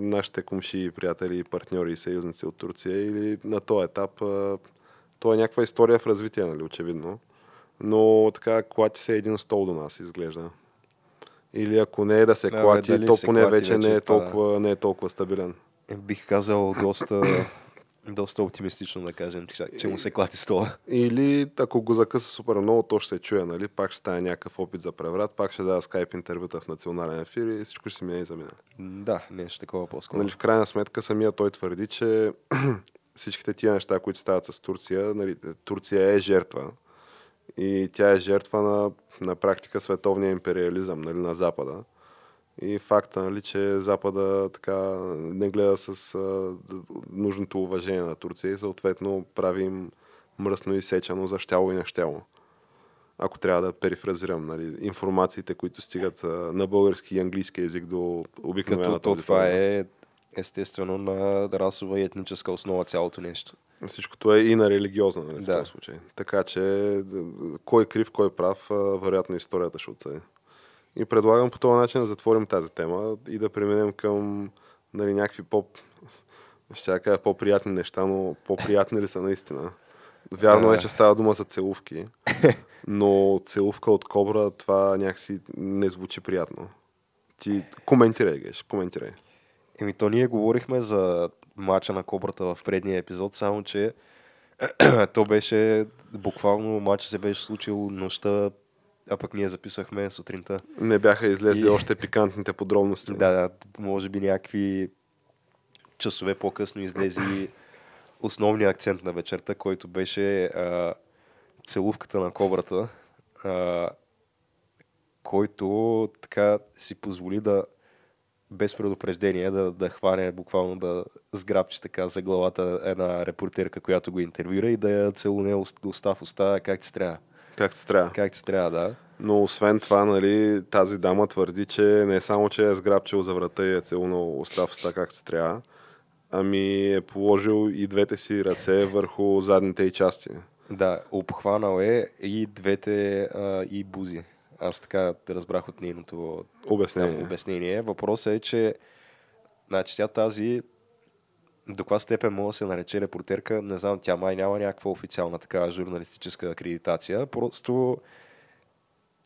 A: нашите комши, приятели, партньори и съюзници от Турция или на този етап а, то е някаква история в развитие, нали, очевидно. Но така клати се един стол до нас, изглежда. Или ако не е да се
B: Абе,
A: клати,
B: дали
A: то поне
B: клати
A: вече не е,
B: вече,
A: толкова, не е толкова стабилен.
B: Бих казал доста, доста оптимистично да кажем, че, че му се клати стола.
A: Или ако го закъса супер много, то ще се чуе, нали? Пак ще стане някакъв опит за преврат, пак ще дава скайп интервюта в национален ефир и всичко ще си мине и замина.
B: Да, нещо такова по-скоро.
A: Нали, в крайна сметка самия той твърди, че всичките тия неща, които стават с Турция, нали, Турция е жертва. И тя е жертва на, на практика световния империализъм нали, на Запада. И факта, нали, че Запада така не гледа с а, нужното уважение на Турция и съответно прави им мръсно и сечено за щяло и нещяло. Ако трябва да перифразирам нали, информациите, които стигат а, на български и английски язик до обикновената
B: Като то това е естествено на расова и етническа основа цялото нещо.
A: Всичкото е и на религиозна, нали, в
B: Да.
A: този случай. Така че кой крив, кой прав, а, вероятно историята ще отсъди. И предлагам по този начин да затворим тази тема и да преминем към нали, някакви по... Ще кажа по-приятни неща, но по-приятни ли са наистина? Вярно е, че става дума за целувки, но целувка от кобра, това някакси не звучи приятно. Ти коментирай, Геш, коментирай.
B: Еми, то ние говорихме за мача на Кобрата в предния епизод, само че то беше буквално матча се беше случил нощта, а пък ние записахме сутринта.
A: Не бяха излезли
B: И-
A: още пикантните подробности.
B: Да, да, може би някакви часове по-късно излезе основният акцент на вечерта, който беше а, целувката на кобрата, а, който така си позволи да без предупреждение да, да хване буквално да сграбчи така за главата една репортерка, която го интервюира и да я целуне уст- уста в уста как ти трябва.
A: Както се трябва.
B: Как ти трябва, да.
A: Но освен това, нали, тази дама твърди, че не само, че е сграбчил за врата и е целунал уста както се трябва, ами е положил и двете си ръце върху задните й части.
B: Да, обхванал е и двете а, и бузи. Аз така разбрах от нейното
A: Обяснение.
B: там, обяснение. Въпросът е, че значи, тя тази до каква степен може да се нарече репортерка, не знам, тя май няма някаква официална такава журналистическа акредитация. Просто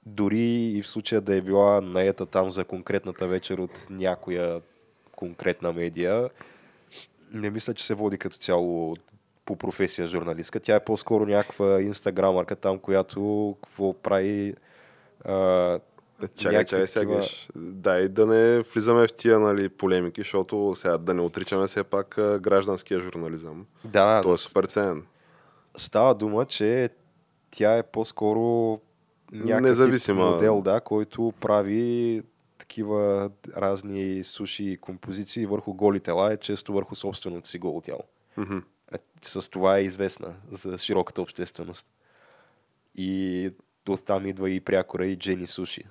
B: дори и в случая да е била наета там за конкретната вечер от някоя конкретна медия, не мисля, че се води като цяло по професия журналистка. Тя е по-скоро някаква инстаграмърка там, която какво прави
A: Чакай,
B: някакви
A: чакай сега. Геш. Дай да не влизаме в тия нали, полемики, защото сега да не отричаме все пак гражданския журнализъм.
B: Да,
A: Той е супер ценен.
B: става дума, че тя е по-скоро
A: Независима.
B: модел, да, който прави такива разни суши и композиции върху голи тела, е често върху собственото си голо тяло. Е, С това е известна за широката общественост. И оттам идва и прякора и Джени Суши.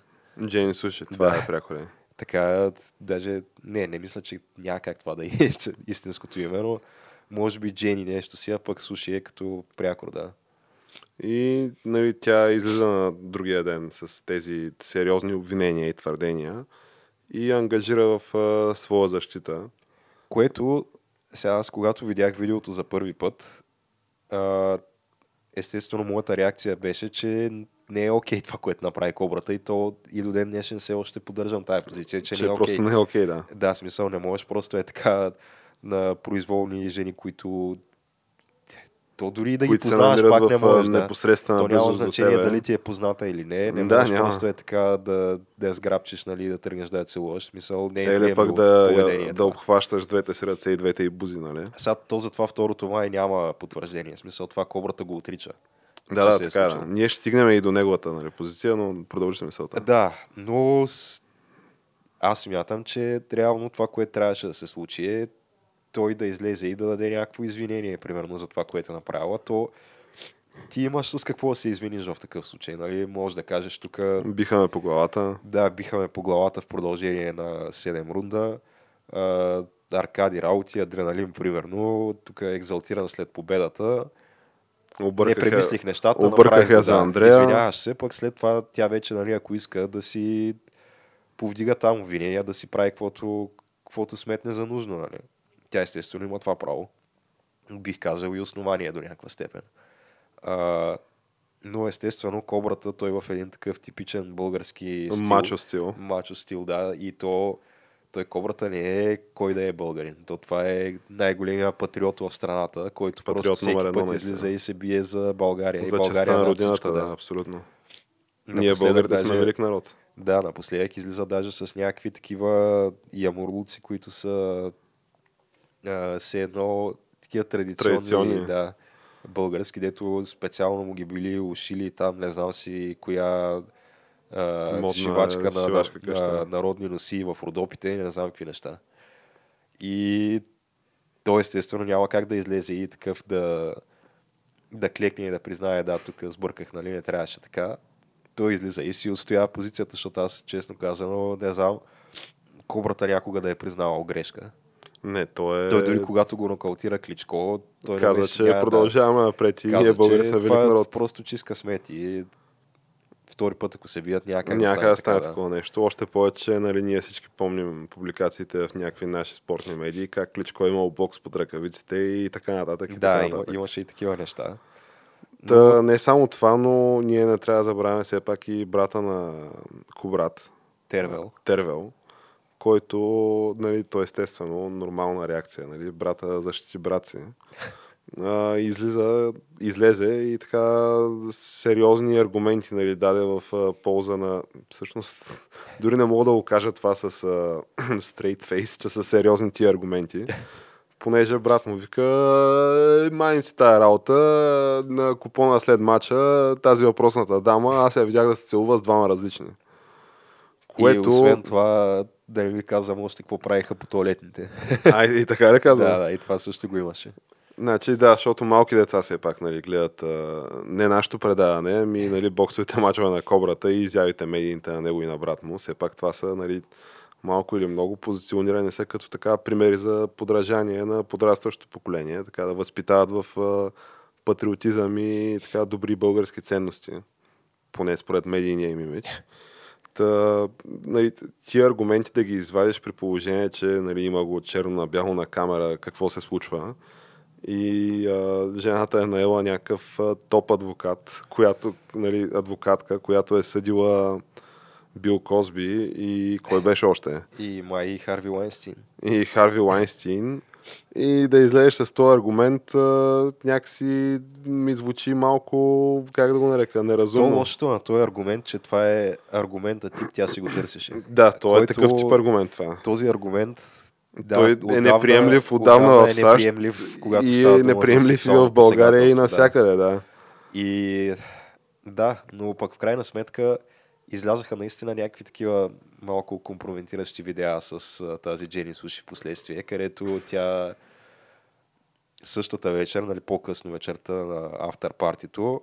A: Джейни Суши, това
B: Да.
A: е пряко ли?
B: Така, даже, не, не мисля, че няма как това да е че- истинското име, но може би Джени нещо си, а пък Суши е като прякор, да.
A: И нали, тя излиза на другия ден с тези сериозни обвинения и твърдения и ангажира в а, своя защита.
B: Което, сега аз когато видях видеото за първи път, а, естествено моята реакция беше, че не е окей това, което направи кобрата и то и до ден днешен все още поддържам тази позиция, че,
A: Че,
B: не е
A: просто
B: окей.
A: не е окей, да.
B: Да, смисъл не можеш просто е така на произволни жени, които То дори да ги
A: които се
B: познаваш, пак не можеш да.
A: непосредствена
B: То няма значение
A: тебе.
B: дали ти е позната или не. Не
A: Да,
B: можеш
A: няма.
B: просто е така да, да я сграбчиш, нали, да тръгнеш да я целуваш. Смисъл, не е
A: Или пък да,
B: поведение
A: да обхващаш двете си ръце и двете и бузи, нали?
B: Сега то за това второто май няма потвърждение. Смисъл това кобрата го отрича.
A: Да,
B: че
A: да,
B: се е
A: така е, да. Ние ще стигнем и до неговата нали, позиция, но продължи мисълта.
B: Да, но аз смятам, че реално това, което трябваше да се случи е той да излезе и да даде някакво извинение, примерно, за това, което е направила. То ти имаш с какво да се извиниш в такъв случай, нали? Може да кажеш тук,
A: Биха ме по главата.
B: да, биха ме по главата в продължение на 7 рунда. А, Аркади работи, адреналин, примерно, тук е екзалтиран след победата. Не
A: Объркаха,
B: премислих нещата.
A: объркаха
B: го,
A: за
B: да.
A: Андрея.
B: Извиняваш се, пък след това тя вече, нали, ако иска да си повдига там обвинения, да си прави каквото, каквото сметне за нужно. Нали. Тя естествено има това право. Бих казал и основание до някаква степен. А, но естествено кобрата, той в един такъв типичен български стил.
A: мачо стил.
B: Мачо стил, да. И то той кобрата не е кой да е българин. То това е най-големия патриот в страната, който
A: Патриот
B: просто всеки
A: едно,
B: път излиза и се бие за България. и
A: За
B: България
A: честа на родината, да, абсолютно. Ние българите сме
B: даже-
A: велик народ.
B: Да, напоследък излиза даже с някакви такива ямурлуци, които са а, все едно такива традиционни,
A: Традиционни.
B: Да, български, дето специално му ги били ушили там, не знам си коя а,
A: Модна
B: шивачка на,
A: шивачка
B: на, на народни носи в Родопите, не знам какви неща. И то естествено няма как да излезе и такъв да, да клекне и да признае, да, тук сбърках, нали, не трябваше така. Той излиза и си отстоява позицията, защото аз, честно казано, не знам кобрата някога да е признавал грешка.
A: Не, той е...
B: Той дори когато го нокаутира Кличко, той
A: каза,
B: беше,
A: че продължаваме напред и
B: Да,
A: ние българи сме велик
B: е
A: народ.
B: просто чист късмет и втори път, ако се бият, как
A: Няма
B: да
A: да
B: стане така,
A: такова нещо. Още повече, нали, ние всички помним публикациите в някакви наши спортни медии, как Кличко е имал бокс под ръкавиците и така нататък. И
B: Да,
A: така
B: да има,
A: нататък.
B: имаше и такива неща.
A: Та, не само това, но ние не трябва да забравяме все пак и брата на Кубрат,
B: Тервел.
A: Тервел, който, нали, то естествено, нормална реакция, нали, брата защити брат си. А, излиза, излезе и така сериозни аргументи нали, даде в а, полза на... Всъщност, дори не мога да го кажа това с straight face, че са сериозни тия аргументи. Понеже брат му вика, «Е, майни си тая работа, на купона след мача, тази въпросната дама, аз я видях да се целува с двама различни.
B: Което... И освен това, да не ви казвам още какво правиха по туалетните.
A: А, и така ли казвам?
B: да, да, и това също го имаше.
A: Значи да, защото малки деца все пак нали, гледат а, не нашето предаване, ами нали, боксовите мачове на Кобрата и изявите медийните на него и на брат му. Все пак това са нали, малко или много позиционирани са като така примери за подражание на подрастващото поколение, така да възпитават в а, патриотизъм и така добри български ценности, поне според медийния им имидж. Та, нали, тия аргументи да ги извадиш при положение, че нали, има го черно на бяло на камера какво се случва и а, жената е наела някакъв а, топ адвокат, която, нали, адвокатка, която е съдила Бил Козби и кой беше още?
B: И май и Харви Уайнстин.
A: И Харви Лайнстин. И да излезеш с този аргумент а, някакси ми звучи малко, как да го нарека,
B: То
A: неразумно.
B: лошото на този аргумент, че това е аргумента тип, тя си го търсеше.
A: Да, то е такъв тип аргумент това.
B: Този аргумент да,
A: Той е неприемлив отдавна в
B: е
A: САЩ
B: неприемлив, когато
A: и е неприемлив и в България и навсякъде, да.
B: И да, но пък в крайна сметка излязаха наистина някакви такива малко компрометиращи видеа с а, тази Джени Суши в последствие, където тя същата вечер, нали, по-късно вечерта на автор партито,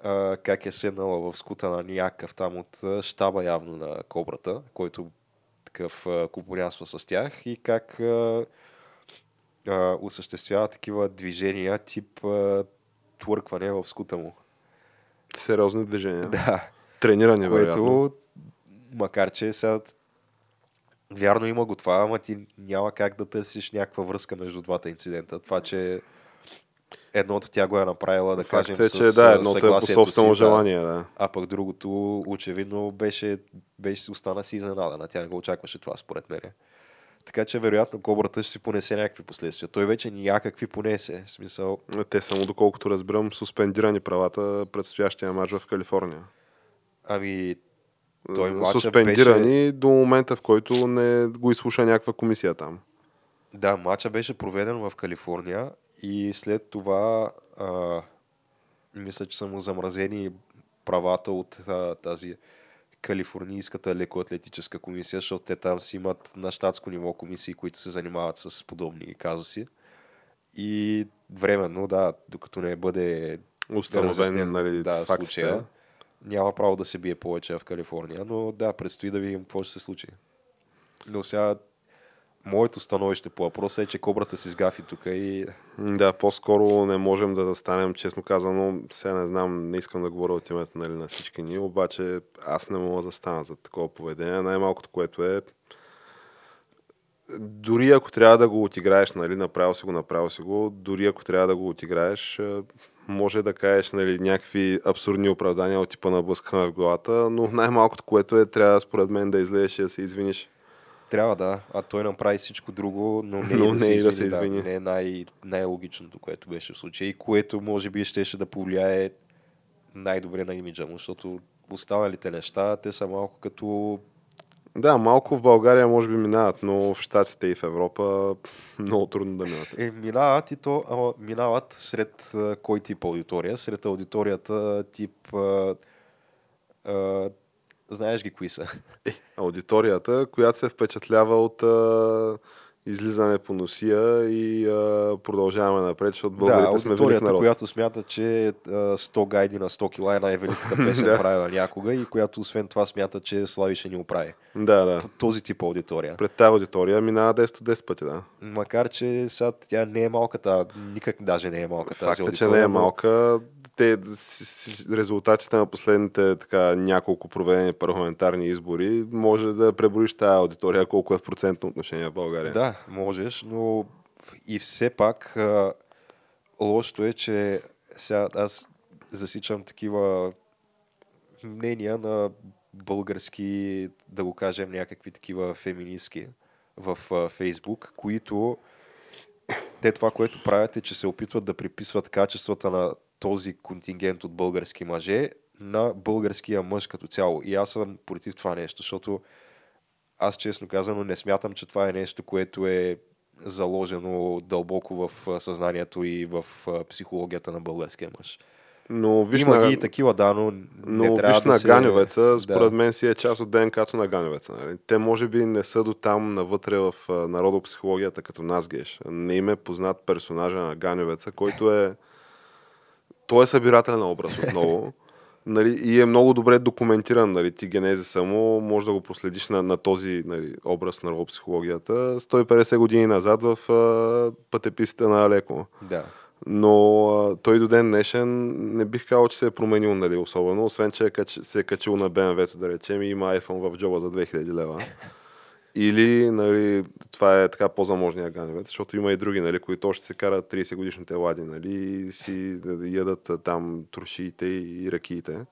B: а, как е седнала в скута на някакъв там от щаба явно на Кобрата, който такъв а, купонянства с тях и как а, а, осъществява такива движения тип а, твъркване в скута му.
A: Сериозни движения.
B: Да,
A: Тренирани, вероятно.
B: което, макар че сега вярно има го това, ама ти няма как да търсиш някаква връзка между двата инцидента. Това, че едното тя го е направила, да
A: Факт
B: кажем,
A: е,
B: с
A: че да, едното е по собствено
B: си,
A: желание, да.
B: А пък другото очевидно беше, беше остана си изненадана. Тя не го очакваше това, според мен. Така че вероятно кобрата ще си понесе някакви последствия. Той вече някакви понесе. В смисъл,
A: Те само, доколкото разбирам, суспендирани правата предстоящия матч в Калифорния.
B: ами Той
A: Суспендирани до момента, в който не го изслуша някаква комисия там.
B: Да, матча беше проведен в Калифорния и след това а, мисля, че са му замразени правата от а, тази калифорнийската лекоатлетическа комисия, защото те там си имат на щатско ниво комисии, които се занимават с подобни казуси. И временно, да, докато не бъде
A: Установен, нали,
B: да,
A: фактите.
B: случая, няма право да се бие повече в Калифорния, но да, предстои да видим какво ще се случи. Но сега моето становище по въпроса е, че кобрата си сгафи тук и
A: Да, по-скоро не можем да застанем, честно казано, сега не знам, не искам да говоря от името нали, на всички ни, обаче аз не мога да застана за такова поведение. Най-малкото, което е, дори ако трябва да го отиграеш, нали, направил си го, направил си го, дори ако трябва да го отиграеш, е, може да кажеш нали, някакви абсурдни оправдания от типа на блъскана в главата, но най-малкото, което е, трябва според мен да излезеш и да се извиниш.
B: Трябва да, а той направи всичко друго, но не,
A: Но
B: и да,
A: не
B: се
A: и да
B: извини,
A: се извини.
B: не е най- най-логичното, което беше в случая и което може би щеше да повлияе най-добре на имиджа му, защото останалите неща, те са малко като
A: Да, малко в България може би минават, но в Штатите и в Европа много трудно да минат.
B: Е, минават и то, ама минават сред а, кой тип аудитория? Сред аудиторията тип... А, а, знаеш ги кои са?
A: аудиторията, която се впечатлява от а, излизане по носия и а, продължаваме напред, защото българите
B: да,
A: сме велик народ.
B: която смята, че а, 100 гайди на 100 кила е най-великата песен
A: Да.
B: правена някога и която освен това смята, че Слави ще ни оправи.
A: Да, да.
B: Този тип аудитория.
A: Пред тази аудитория минава 10 от 10 пъти, да.
B: Макар, че сега тя не е малката, никак даже не е малка тази
A: Факт е, че не е малка. Те, резултатите на последните така, няколко проведени парламентарни избори може да преброиш тази аудитория колко е в процентно отношение в България.
B: Да, можеш, но и все пак а, лошото е, че сега аз засичам такива мнения на български, да го кажем, някакви такива феминистки в Фейсбук, които те това, което правят е, че се опитват да приписват качествата на този контингент от български мъже на българския мъж като цяло. И аз съм против това нещо, защото аз честно казано не смятам, че това е нещо, което е заложено дълбоко в съзнанието и в психологията на българския мъж.
A: Но виж
B: Има
A: на,
B: ги и такива, да, но
A: но
B: не трябва
A: виж
B: да
A: на
B: се...
A: Ганевеца, според
B: да.
A: мен си е част от ДНК-то на Ганевеца. Нали? Те може би не са до там навътре в народопсихологията като нас геш. Не им е познат персонажа на Ганевеца, който е той е събирателен образ отново. Нали, и е много добре документиран. Нали, ти генезиса му, може да го проследиш на, на този нали, образ на робопсихологията 150 години назад в а, пътеписите на Алеко.
B: Да.
A: Но а, той до ден днешен не бих казал, че се е променил, нали, особено, освен, че е кач... се е качил на BMW-то, да речем, и има iPhone в джоба за 2000 лева. Или, нали, това е така по-заможния ганевец, защото има и други, нали, които още се карат 30 годишните лади, нали, и си ядат там трошиите и ракиите.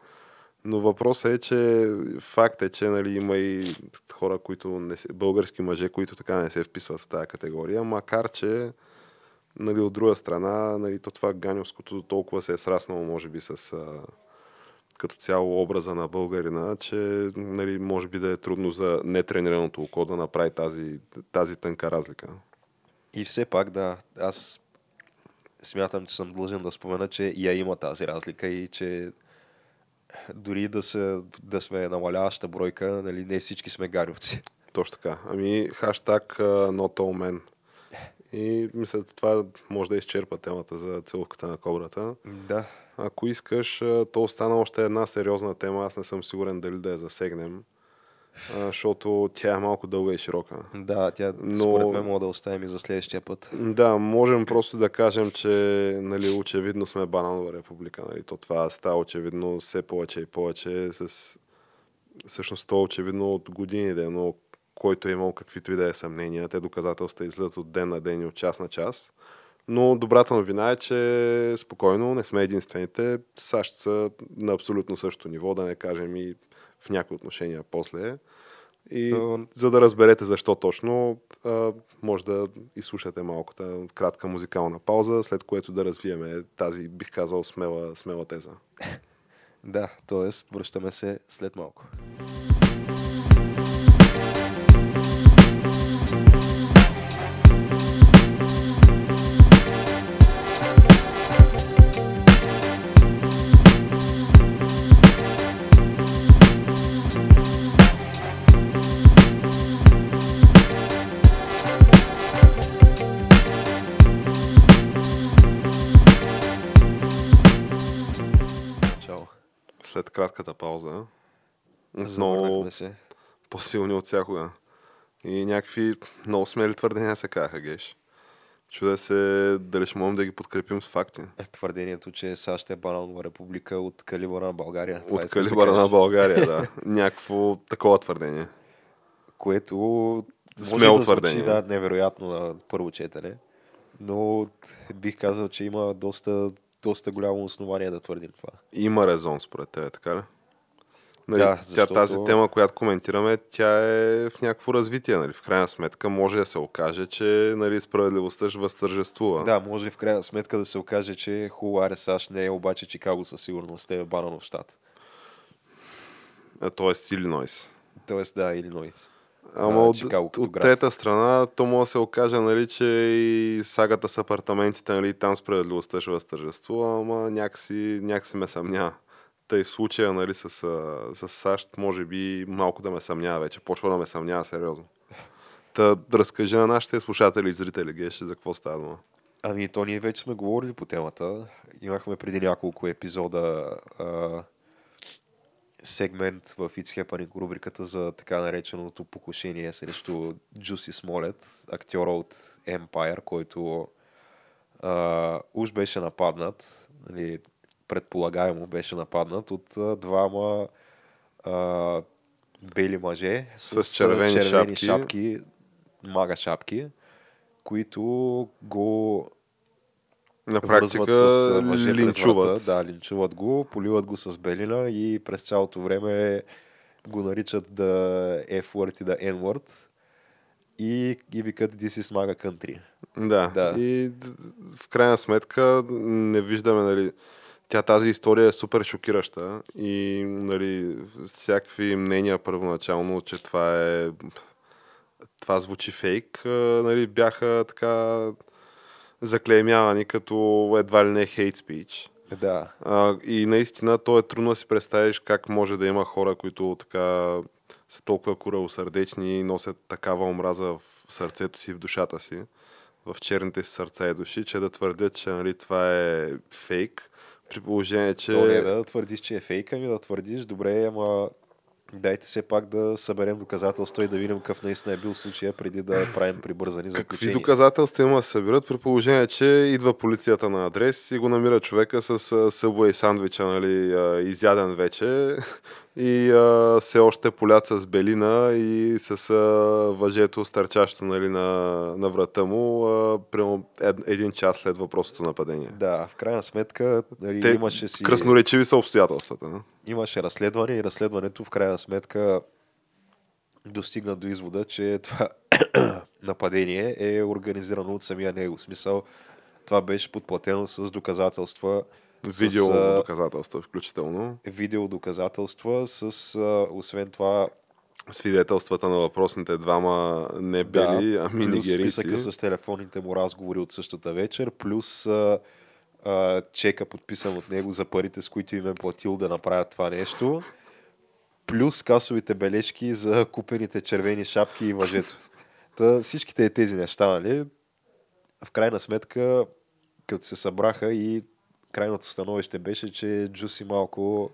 A: Но въпросът е, че факт е, че нали, има и хора, които не се, български мъже, които така не се вписват в тази категория, макар че нали, от друга страна, нали, то това ганевското толкова се е сраснало, може би, с като цяло образа на българина, че нали, може би да е трудно за нетренираното око да направи тази, тази тънка разлика.
B: И все пак, да, аз смятам, че съм длъжен да спомена, че я има тази разлика и че дори да, се, да сме намаляваща бройка, нали, не всички сме гаровци.
A: Точно така. Ами, хаштаг uh. И мисля, това може да изчерпа темата за целувката на кобрата.
B: Да.
A: Ако искаш, то остана още една сериозна тема. Аз не съм сигурен дали да я засегнем, защото тя е малко дълга и широка.
B: Да, тя
A: Но-
B: според мен мога да оставим и за следващия път.
A: Да, можем просто да кажем, че нали, очевидно сме бананова република. Нали. То това става очевидно все повече и повече. С... Всъщност то е очевидно от години, да, но който е имал каквито и да е съмнения, те доказателства излизат от ден на ден и от час на час. Но добрата новина е, че спокойно не сме единствените. САЩ са на абсолютно същото ниво, да не кажем и в някои отношения после. И
B: Но-
A: за да разберете защо точно, а, може да изслушате малко кратка музикална пауза, след което да развиеме тази, бих казал, смела, смела теза.
B: Да, т.е. връщаме се след малко. Завърнахме се.
A: по-силни от всякога. И някакви много смели твърдения се казаха, Геш. Чудя се дали ще можем да ги подкрепим с факти.
B: Е, Твърдението, че САЩ е бананова република от калибъра на България. Това
A: От
B: искаш да
A: калибъра на. България, да. Някакво такова твърдение.
B: Което
A: Смело
B: да
A: твърдение.
B: да, невероятно на първо четене, но бих казал, че има доста, доста голямо основание да твърдим това.
A: Има резон според тебе, така ли? Нали,
B: Да,
A: тя,
B: защото-
A: тази тема, която коментираме, тя е в някакво развитие. Нали? В крайна сметка може да се окаже, че нали, справедливостта ще възтържествува.
B: Да, може в крайна сметка да се окаже, че хубаво аре САЩ не е, обаче Чикаго със сигурност е бананов щат.
A: А, Тоест Илинойс.
B: Тоест, да, Илинойс.
A: Ама от,
B: Чикаго
A: от, трета страна, то може да се окаже, нали, че и сагата с апартаментите, нали, там справедливостта ще възтържествува, ама някакси, някакси ме съмнява. Тъй случая, нали, с, с САЩ, може би малко да ме съмнява вече. Почва да ме съмнява сериозно. Та, да разкажи на нашите слушатели и зрители, Геш, за какво става дума.
B: Ами, то ние вече сме говорили по темата. Имахме преди няколко епизода а, сегмент в It's Happening рубриката за така нареченото покушение срещу Джуси Смолет, актьора от Empire, който а, уж беше нападнат, нали, предполагаемо беше нападнат от двама а, бели мъже
A: С червени шапки.
B: шапки, мага шапки, които го
A: На практика
B: с мъже
A: линчуват.
B: Да, линчуват го, поливат го с белина и през цялото време го наричат да F-word и да N-word и, и викат This is MAGA country.
A: Да.
B: Да.
A: И в крайна сметка не виждаме, нали, тя тази история е супер шокираща и нали, всякакви мнения първоначално, че това е това звучи фейк, нали, бяха така заклеймявани като едва ли не хейт спич.
B: Да,
A: А, и наистина то е трудно да си представиш как може да има хора, които така са толкова куравосърдечни и носят такава омраза в сърцето си в душата си, в черните си сърца и души, че да твърдят, че нали, това е фейк, при положение, че...
B: то не е да твърдиш, че е фейк, ами да твърдиш, добре, ама дайте все пак да съберем доказателства и да видим какъв наистина е бил случая преди да правим прибързани
A: Какви
B: заключения.
A: доказателства има да се съберат при положение, че идва полицията на адрес и го намира човека с а, събуе и сандвича, нали, изяден вече и а, все още полят с белина и с а, въжето стърчащо нали, на, на врата му а, прямо ед, един час след въпросното нападение.
B: Да, в крайна сметка нали,
A: Те,
B: имаше си...
A: Красноречиви са обстоятелствата. не?
B: имаше разследване и разследването в крайна сметка достигна до извода, че това нападение е организирано от самия него. В смисъл, това беше подплатено с доказателства,
A: Видео
B: с
A: доказателства включително.
B: видео доказателства, с а, освен това
A: Свидетелствата на въпросните двама не бели,
B: да,
A: ами нигерийци.
B: списъка с телефонните му разговори от същата вечер, плюс а, а, чека подписан от него за парите, с които им е платил да направят това нещо, плюс касовите бележки за купените червени шапки и въжето. Та, всичките тези неща, нали, в крайна сметка, като се събраха и крайното становище беше, че Джуси малко,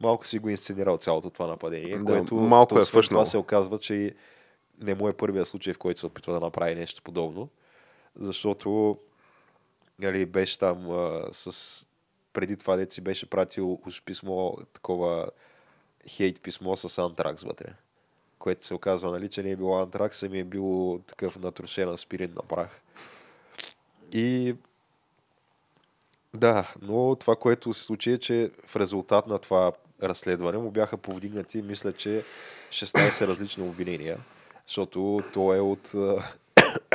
B: малко си го инсценирал цялото това нападение,
A: Да,
B: което
A: малко е фъшнал.
B: Това се оказва, че не му е първия случай, в който се опитва да направи нещо подобно, защото нали, беше там а, с... Преди това дете си беше пратил уж писмо, такова хейт писмо с антракс вътре. Което се оказва, нали, че не е било антракс, ами е било такъв натрошен аспирин на прах. И да, но това, което се случи е, че в резултат на това разследване му бяха повдигнати, мисля, че 16 различни обвинения, защото то е от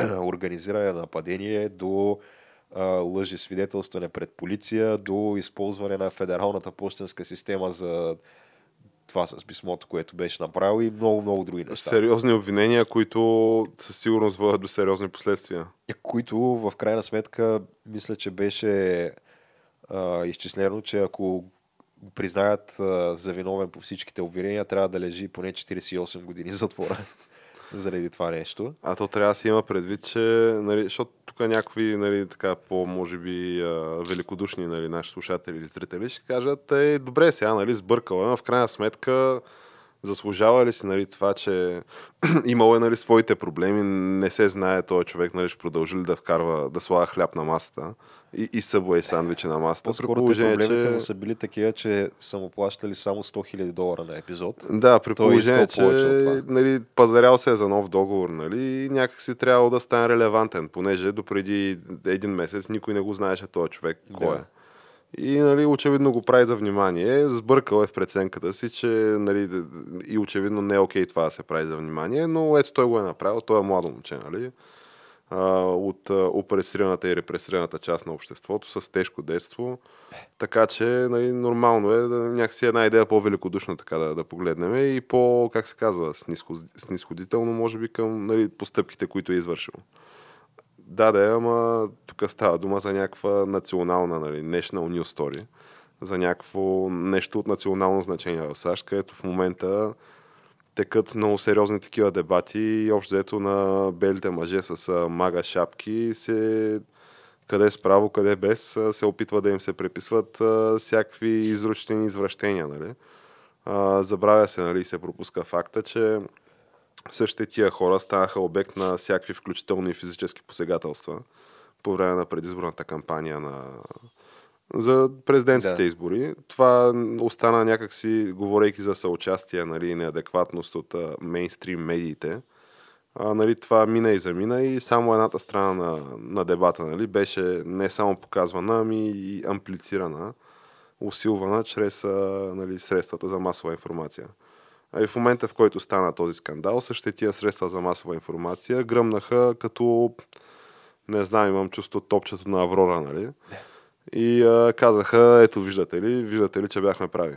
B: организиране на нападение до лъжи свидетелстване пред полиция, до използване на федералната почтенска система за това с писмото, което беше направил и много, много други неща.
A: Сериозни обвинения, които със сигурност водят до сериозни последствия.
B: Които в крайна сметка мисля, че беше изчислено, че ако признаят а, за виновен по всичките обвинения, трябва да лежи поне 48 години в затвора заради това нещо.
A: А то трябва да си има предвид, че, нали, защото тук някакви, нали, така, по, може би, великодушни, нали, наши слушатели или зрители ще кажат, е, добре, сега, нали, сбъркала, но в крайна сметка заслужава ли си, нали, това, че имало е, нали, своите проблеми, не се знае този човек, нали, ще продължи ли да вкарва, да слага хляб на масата и, и събуе сандвичи на масата.
B: По-скоро положение, проблемите че... му са били такива, че са му плащали само 100 000 долара на епизод.
A: Да, при Той положение, че нали, пазарял се е за нов договор, нали, и някак си трябвало да стане релевантен, понеже допреди един месец никой не го знаеше този човек кой да. е. И нали, очевидно го прави за внимание. Сбъркал е в преценката си, че нали, и очевидно не е окей това да се прави за внимание, но ето той го е направил. Той е младо момче, нали? От опресираната и репресираната част на обществото с тежко детство. Така че нали, нормално е да някакси една идея по-великодушна така да, да погледнем и по, как се казва, снисходително може би към нали, постъпките, които е извършил. Да, да, ама тук става дума за някаква национална, нали, national news story, за някакво нещо от национално значение в САЩ, където в момента текат много сериозни такива дебати и общо взето на белите мъже с мага шапки се къде с право, къде без, се опитва да им се преписват всякакви изручтени извращения. Нали? Забравя се нали, се пропуска факта, че същите тия хора станаха обект на всякакви включително и физически посегателства по време на предизборната кампания на за президентските да. избори. Това остана някакси, говорейки за съучастие нали, и неадекватност от мейнстрим медиите. А, нали, това мина и замина и само едната страна на, на дебата нали, беше не само показвана, ами и амплицирана, усилвана чрез а, нали, средствата за масова информация. А и в момента, в който стана този скандал, същите тия средства за масова информация гръмнаха като, не знам, имам чувство топчето на Аврора, нали? И а, казаха, ето виждате ли, виждате ли, че бяхме прави.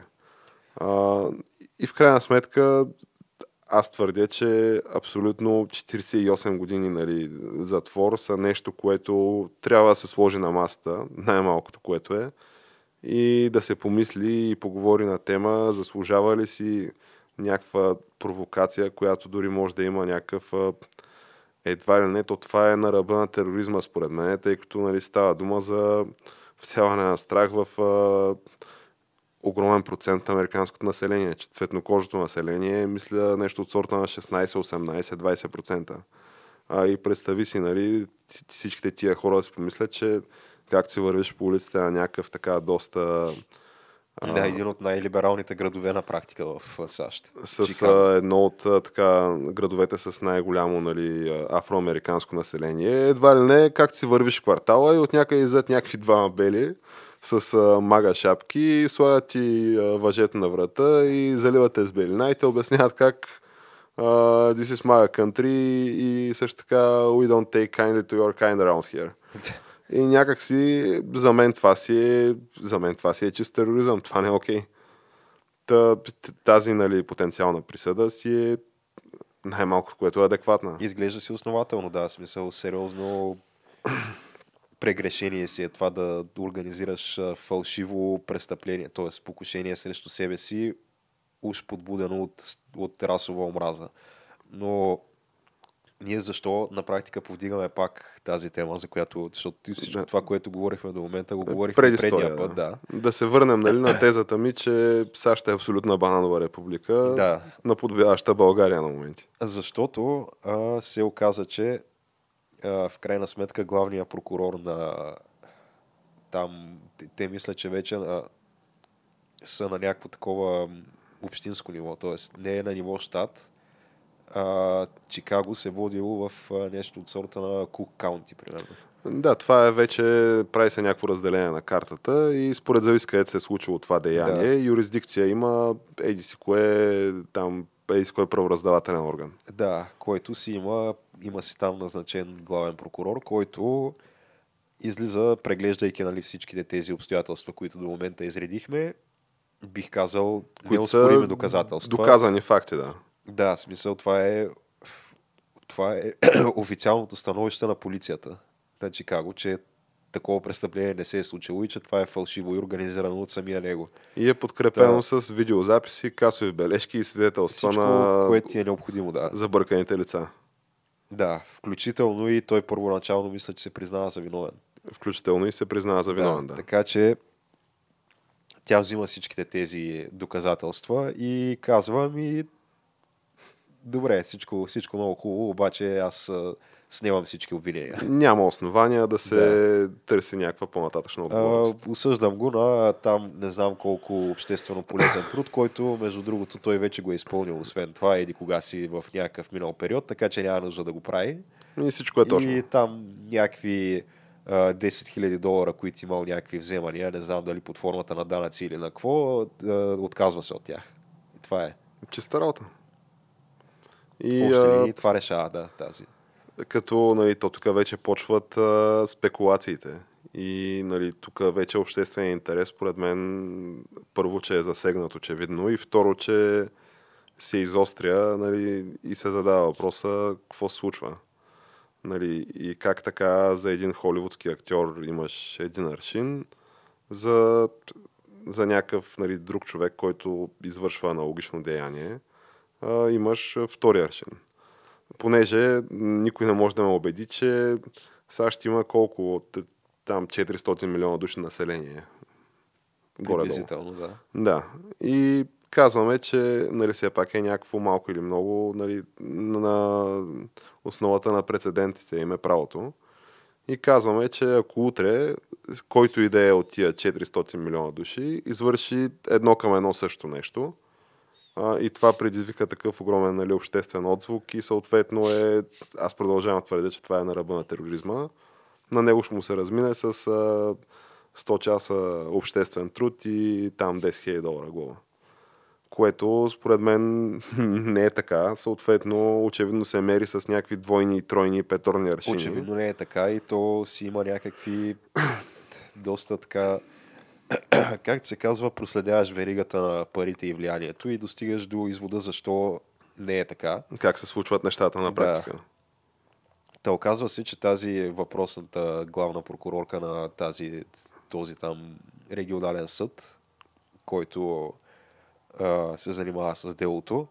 A: А, и в крайна сметка аз твърдя, че абсолютно 48 години нали, затвор са нещо, което трябва да се сложи на масата, най-малкото което е, и да се помисли и поговори на тема, заслужава ли си някаква провокация, която дори може да има някакъв едва ли не, то това е на ръба на тероризма според мен, тъй като нали, става дума за всяване на страх в а, огромен процент на американското население. Че цветнокожото население е, мисля, нещо от сорта на 16, 18, 20%. А, и представи си, нали, всичките тия хора да си помислят, че как си вървиш по улиците на някакъв така доста
B: да, един от най-либералните градове на практика в САЩ.
A: С Чикаго. едно от така, градовете с най-голямо нали, афроамериканско население. Едва ли не, как си вървиш квартала и от някъде излезат някакви двама бели с а, мага шапки, слагат ти а, на врата и заливате с белина и те обясняват как uh, this is my country и също така we don't take kindly to your kind around here. И някакси за мен това си е, за мен това си е чист тероризъм. Това не е окей. Okay. тази нали, потенциална присъда си е най-малко, което е адекватна.
B: Изглежда си основателно, да, смисъл сериозно прегрешение си е това да организираш фалшиво престъпление, т.е. покушение срещу себе си, уж подбудено от, от расова омраза. Но ние защо на практика повдигаме пак тази тема, за която, защото всичко да. това, което говорихме до момента, го говорихме Преди предния път. Да.
A: да се върнем нали, на тезата ми, че САЩ е абсолютна бананова република, да. на подбиваща България на моменти.
B: Защото а, се оказа, че а, в крайна сметка главният прокурор на там, те, те мисля, че вече а, са на някакво такова общинско ниво, т.е. не е на ниво щат, а, Чикаго се е водило в а, нещо от сорта на Кук Каунти, примерно.
A: Да, това е вече, прави се някакво разделение на картата и според зависи където се е случило това деяние,
B: Да.
A: юрисдикция има еди си кое, там, еди си кое правораздавателен орган.
B: Да, който си има, има си там назначен главен прокурор, който излиза, преглеждайки нали, всичките тези обстоятелства, които до момента изредихме, бих казал,
A: Които са
B: доказателства.
A: Доказани факти, да.
B: Да, смисъл това е това е официалното становище на полицията на Чикаго, че такова престъпление не се е случило и че това е фалшиво и организирано от самия него.
A: И е подкрепено
B: Да.
A: с видеозаписи, касови бележки и свидетелства
B: Всичко,
A: на
B: което ти е необходимо, да.
A: забърканите лица.
B: Да, включително и той първоначално мисля, че се признава за виновен.
A: Включително и се признава за виновен, да.
B: Така че тя взима всичките тези доказателства и казва ми добре, всичко, всичко много хубаво, обаче аз снимам всички обвинения.
A: Няма основания да се търси някаква по-нататъчна
B: А,
A: отговорност.
B: осъждам го на там не знам колко обществено полезен труд, който между другото той вече го е изпълнил, освен това еди кога си в някакъв минал период, така че няма нужда да го прави.
A: И всичко е точно.
B: И там някакви а, 10 000 долара, които имал някакви вземания, не знам дали под формата на данъци или на какво, а, отказва се от тях. И това е.
A: Чиста работа. И
B: ли това решава, да, тази.
A: като нали, то тук вече почват а, спекулациите. И нали, тук вече обществения интерес, според мен, първо, че е засегнат очевидно и второ, че се изостря нали, и се задава въпроса какво се случва. Нали, и как така за един холивудски актьор имаш един аршин, за, за някакъв нали, друг човек, който извършва аналогично деяние, а, имаш втори аршин. Понеже никой не може да ме убеди, че САЩ има колко от там 400 милиона души население.
B: Приблизително, да.
A: Да. И казваме, че нали, все пак е някакво малко или много нали, на основата на прецедентите им е правото. И казваме, че ако утре, който и да е от тия 400 милиона души, извърши едно към едно също нещо, и това предизвика такъв огромен нали, обществен отзвук и съответно е, аз продължавам твърдя, че това е на ръба на тероризма. На него ще му се размине с а, 100 часа обществен труд и там 10 000 долара глава. Което според мен не е така. Съответно, очевидно се мери с някакви двойни, тройни петорни аршини.
B: Очевидно не е така и то си има някакви доста така как се казва, проследяваш веригата на парите и влиянието и достигаш до извода защо не е така.
A: Как се случват нещата на
B: Да.
A: практика.
B: Та оказва се, че тази въпросната главна прокурорка на тази, този там регионален съд, който а, се занимава с делото,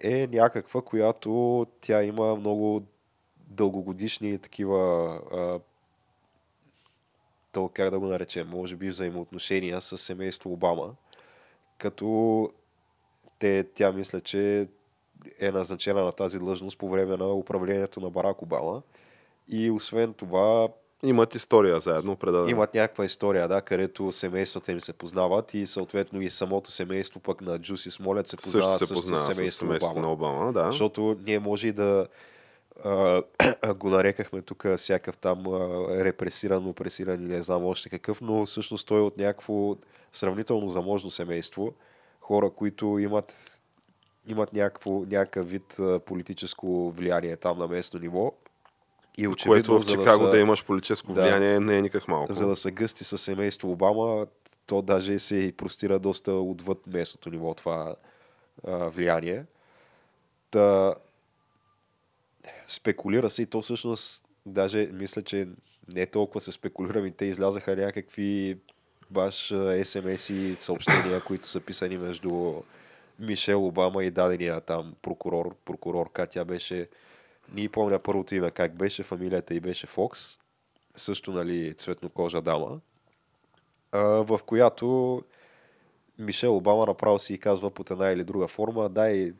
B: е някаква, която тя има много дългогодишни такива а, то как да го наречем, може би взаимоотношения с семейство Обама, като те, тя мисля, че е назначена на тази длъжност по време на управлението на Барак Обама. И освен това,
A: Имат история заедно, определено.
B: имат някаква история, да, където семействата им се познават и съответно и самото семейство пък на Джуси Смолет се познава
A: Също се познава с
B: семейство
A: семейството
B: Обама.
A: на Обама. Да.
B: Защото ние може и да а, го нарекахме тук всякакъв там а, репресиран, опресиран и не знам още какъв, но всъщност той е от някакво сравнително заможно семейство. Хора, които имат, имат някакво, някакъв вид политическо влияние там на местно ниво. И очевидно,
A: Което в Чикаго да,
B: са-
A: имаш политическо
B: Да.
A: влияние не е никак малко.
B: за да са гъсти с семейство Обама, то даже се и простира доста отвъд местното ниво това а, влияние. Та, спекулира се и то всъщност, даже мисля, че не толкова се спекулира, ми те излязаха някакви баш СМС и съобщения, които са писани между Мишел Обама и дадения там прокурор, прокурорка. Тя беше, не помня първото име как беше, фамилията й беше Фокс също нали, цветнокожа дама, в която Мишел Обама направо си и казва под една или друга форма, дай,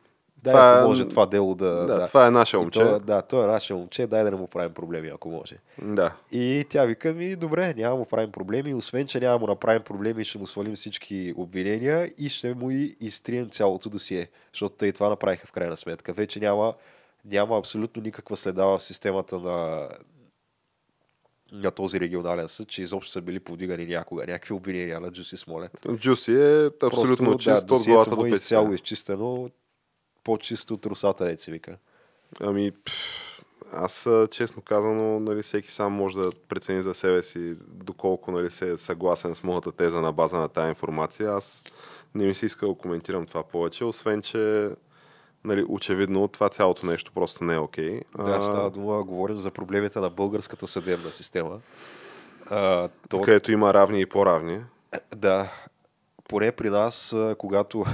B: дай ако
A: е-
B: може това дело да...
A: Да, това е наше
B: И
A: момче.
B: То, да, то е наше момче, дай да не му правим проблеми, ако може.
A: Да.
B: И тя вика ми, добре, няма му правим проблеми, освен, че няма му направим проблеми, ще му свалим всички обвинения и ще му и изтрием цялото досие, защото те и това направиха в крайна сметка. Вече няма, няма абсолютно никаква следа в системата на, на този регионален съд, че изобщо са били повдигани някога някакви обвинения на Джуси Смолет.
A: Джуси е абсолютно
B: Просто,
A: чист
B: да,
A: от главата до
B: е
A: петите.
B: изцяло изчистено, по-чисто от русата, деца се вика.
A: Ами, аз честно казано, нали, всеки сам може да прецени за себе си доколко нали, се е съгласен с моята теза на база на тази информация. Аз не ми се иска да коментирам това повече, освен че нали, очевидно това цялото нещо просто не е окей.
B: Да, става дума, говорим за проблемите на българската съдебна система. А, то,
A: където има равни и по-равни.
B: Да, поне при нас, когато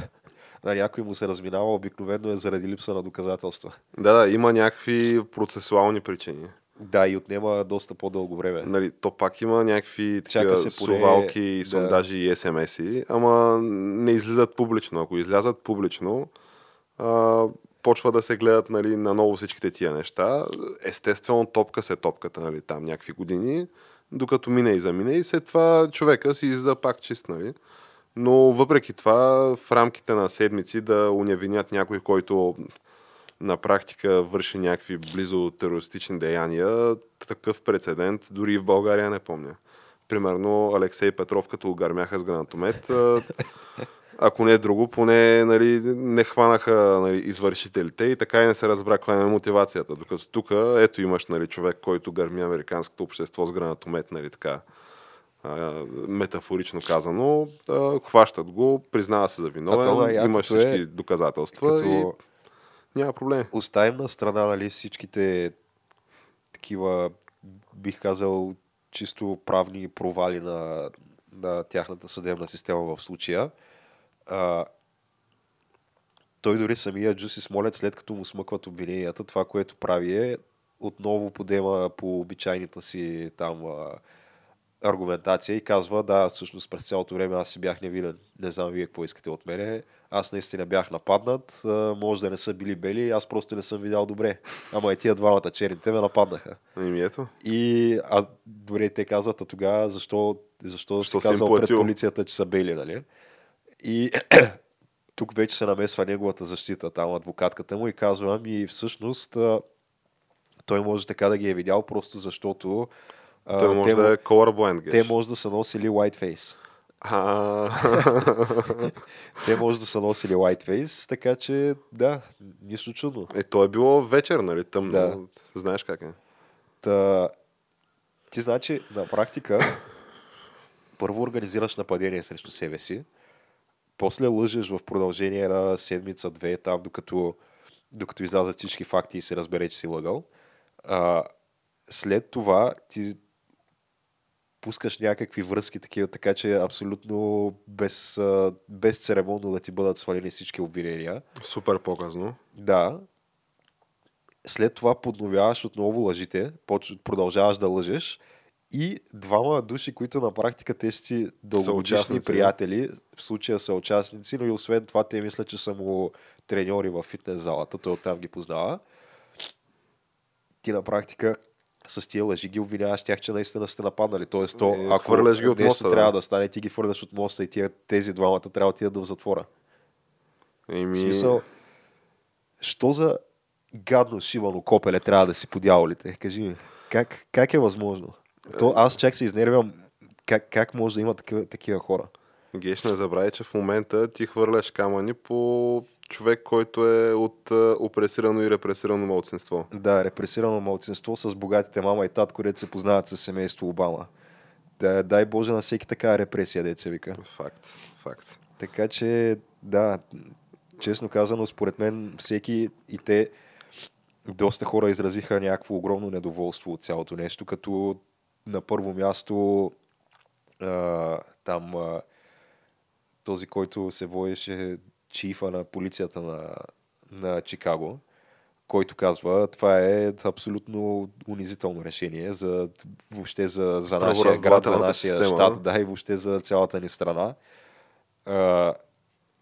B: на някой му се разминава, обикновено е заради липса на доказателства.
A: Да, да, има някакви процесуални причини.
B: Да, и отнема доста по-дълго време.
A: Нали, то пак има някакви такива
B: се поне-
A: сувалки, и
B: да.
A: сондажи и СМС-и, ама не излизат публично. Ако излязат публично, а, почва да се гледат нали, наново всичките тия неща. Естествено, топка се топката нали, там някакви години, докато мине и замине и след това човека си излиза пак чист. Нали. Но въпреки това, в рамките на седмици да уневинят някой, който на практика върши някакви близо терористични деяния, такъв прецедент дори и в България не помня. Примерно Алексей Петров, като го гърмяха с гранатомет, ако не е друго, поне нали, не хванаха нали, извършителите и така и не се разбра каква е мотивацията. Докато тук, ето имаш нали, човек, който гърми американското общество с гранатомет, нали, така, метафорично казано, хващат го, признава се за виновен,
B: най-якото
A: имаш
B: е,
A: всички доказателства
B: Като
A: и няма проблем.
B: оставим на страна нали, всичките такива, бих казал, чисто правни провали на, на тяхната съдебна система в случая. А, той дори самия Джуси Смолет, след като му смъкват обвиненията, това, което прави е отново подема по обичайната си там аргументация и казва, да, всъщност през цялото време аз си бях невинен. Не знам вие какво искате от мене. Аз наистина бях нападнат. Може да не са били бели, аз просто не съм видял добре. Ама и тия двамата черните ме нападнаха.
A: Ами ето.
B: И а, добре, те казват, а тогава защо, защо,
A: Защо
B: си казал пред полицията, че са бели, нали? И тук вече се намесва неговата защита, там адвокатката му и казва, ами всъщност той може така да ги е видял, просто защото а,
A: Той може
B: те,
A: да е colorblind,
B: те
A: геш.
B: може да са носили whiteface. Те може да са носили whiteface, така че да, нищо чудно.
A: Е, то е било вечер, нали? Тъмно.
B: Да.
A: Знаеш как е.
B: Та, ти значи, на практика, първо организираш нападение срещу себе си, после лъжеш в продължение на седмица-две, там докато, докато излязат всички факти и се разбере, че си лъгал. А, след това ти пускаш някакви връзки такива, така че абсолютно без, без церемонно да ти бъдат свалени всички обвинения.
A: Супер показно.
B: Да. След това подновяваш отново лъжите, продължаваш да лъжеш и двама души, които на практика те си дългогодишни приятели, в случая са участници, но и освен това те мислят, че са му треньори в фитнес залата, той оттам ги познава. Ти на практика с тия лъжи ги обвиняваш тях, че наистина сте нападнали. Тоест, то,
A: Е,
B: ако
A: хвърляш ги от моста, да.
B: трябва да. стане, ти ги хвърляш от моста и тия, тези двамата трябва да отидат в затвора.
A: Еми,
B: смисъл, що за гадно шивано копеле трябва да си по дяволите? Кажи ми, как, как е възможно? То аз чак се изнервям как, как може да има такива, такива хора.
A: Геш, не забравяй, че в момента ти хвърляш камъни по човек, който е от а, опресирано и репресирано малцинство.
B: Да, репресирано малцинство с богатите мама и татко, където се познават с семейство Обама. Да, дай Боже на всеки така репресия, деца вика.
A: Факт, факт.
B: Така че, да, честно казано, според мен всеки и те, доста хора изразиха някакво огромно недоволство от цялото нещо, като на първо място а, там а, този, който се водеше чифа на полицията на, на Чикаго, който казва, това е абсолютно унизително решение за, въобще за, за нашия град, за нашия
A: система.
B: щат, да, и въобще за цялата ни страна. А,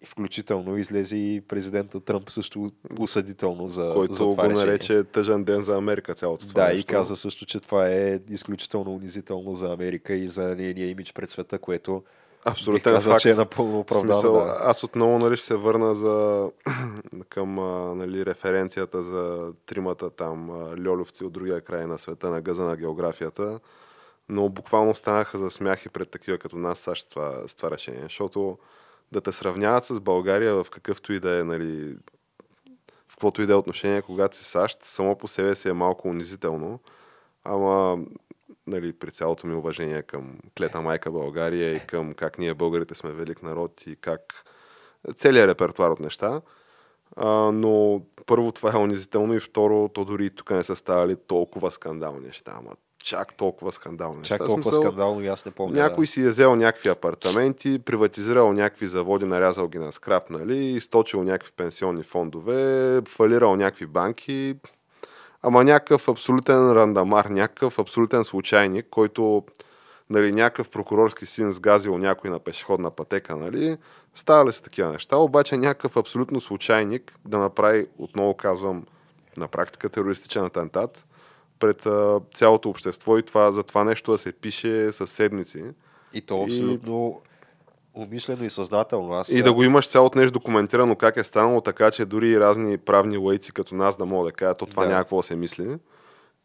B: и включително излезе и президента Тръмп също осъдително за, за
A: който
B: това
A: го нарече тъжен ден за Америка цялото това
B: Да, и
A: нещо.
B: каза също, че това е изключително унизително за Америка и за нейния имидж пред света, което
A: Абсолютен
B: бих казал,
A: факт.
B: че е напълно оправдано.
A: смисъл,
B: да.
A: аз отново нали, ще се върна за, към нали, референцията за тримата там а, льолювци от другия край на света на гъза на географията. но буквално станаха за смях и пред такива като нас САЩ това, с това решение, защото да те сравняват с България в какъвто и да е, нали, в каквото и да е отношение, когато си САЩ, само по себе си е малко унизително, ама нали, при цялото ми уважение към клета майка България и към как ние българите сме велик народ и как целият репертуар от неща. А, но първо това е унизително и второ, то дори тук не са ставали толкова скандални неща. Ама чак толкова скандални
B: Чак
A: неща.
B: толкова
A: Смисъл,
B: скандално аз не помня.
A: някой си е взел някакви апартаменти, приватизирал някакви заводи, нарязал ги на скрап, нали, източил някакви пенсионни фондове, фалирал някакви банки. Ама някакъв абсолютен рандамар, някакъв абсолютен случайник, който нали, някакъв прокурорски син сгазил някой на пешеходна пътека, нали, ставали са такива неща, обаче някакъв абсолютно случайник да направи, отново казвам, на практика терористичен атентат пред а, цялото общество и това, за това нещо да се пише със седмици.
B: И то абсолютно умишлено и съзнателно. Аз,
A: И да го имаш цялото нещо документирано как е станало, така че дори и разни правни лейци като нас да могат да кажат, то това
B: Да.
A: да. някакво да се мисли.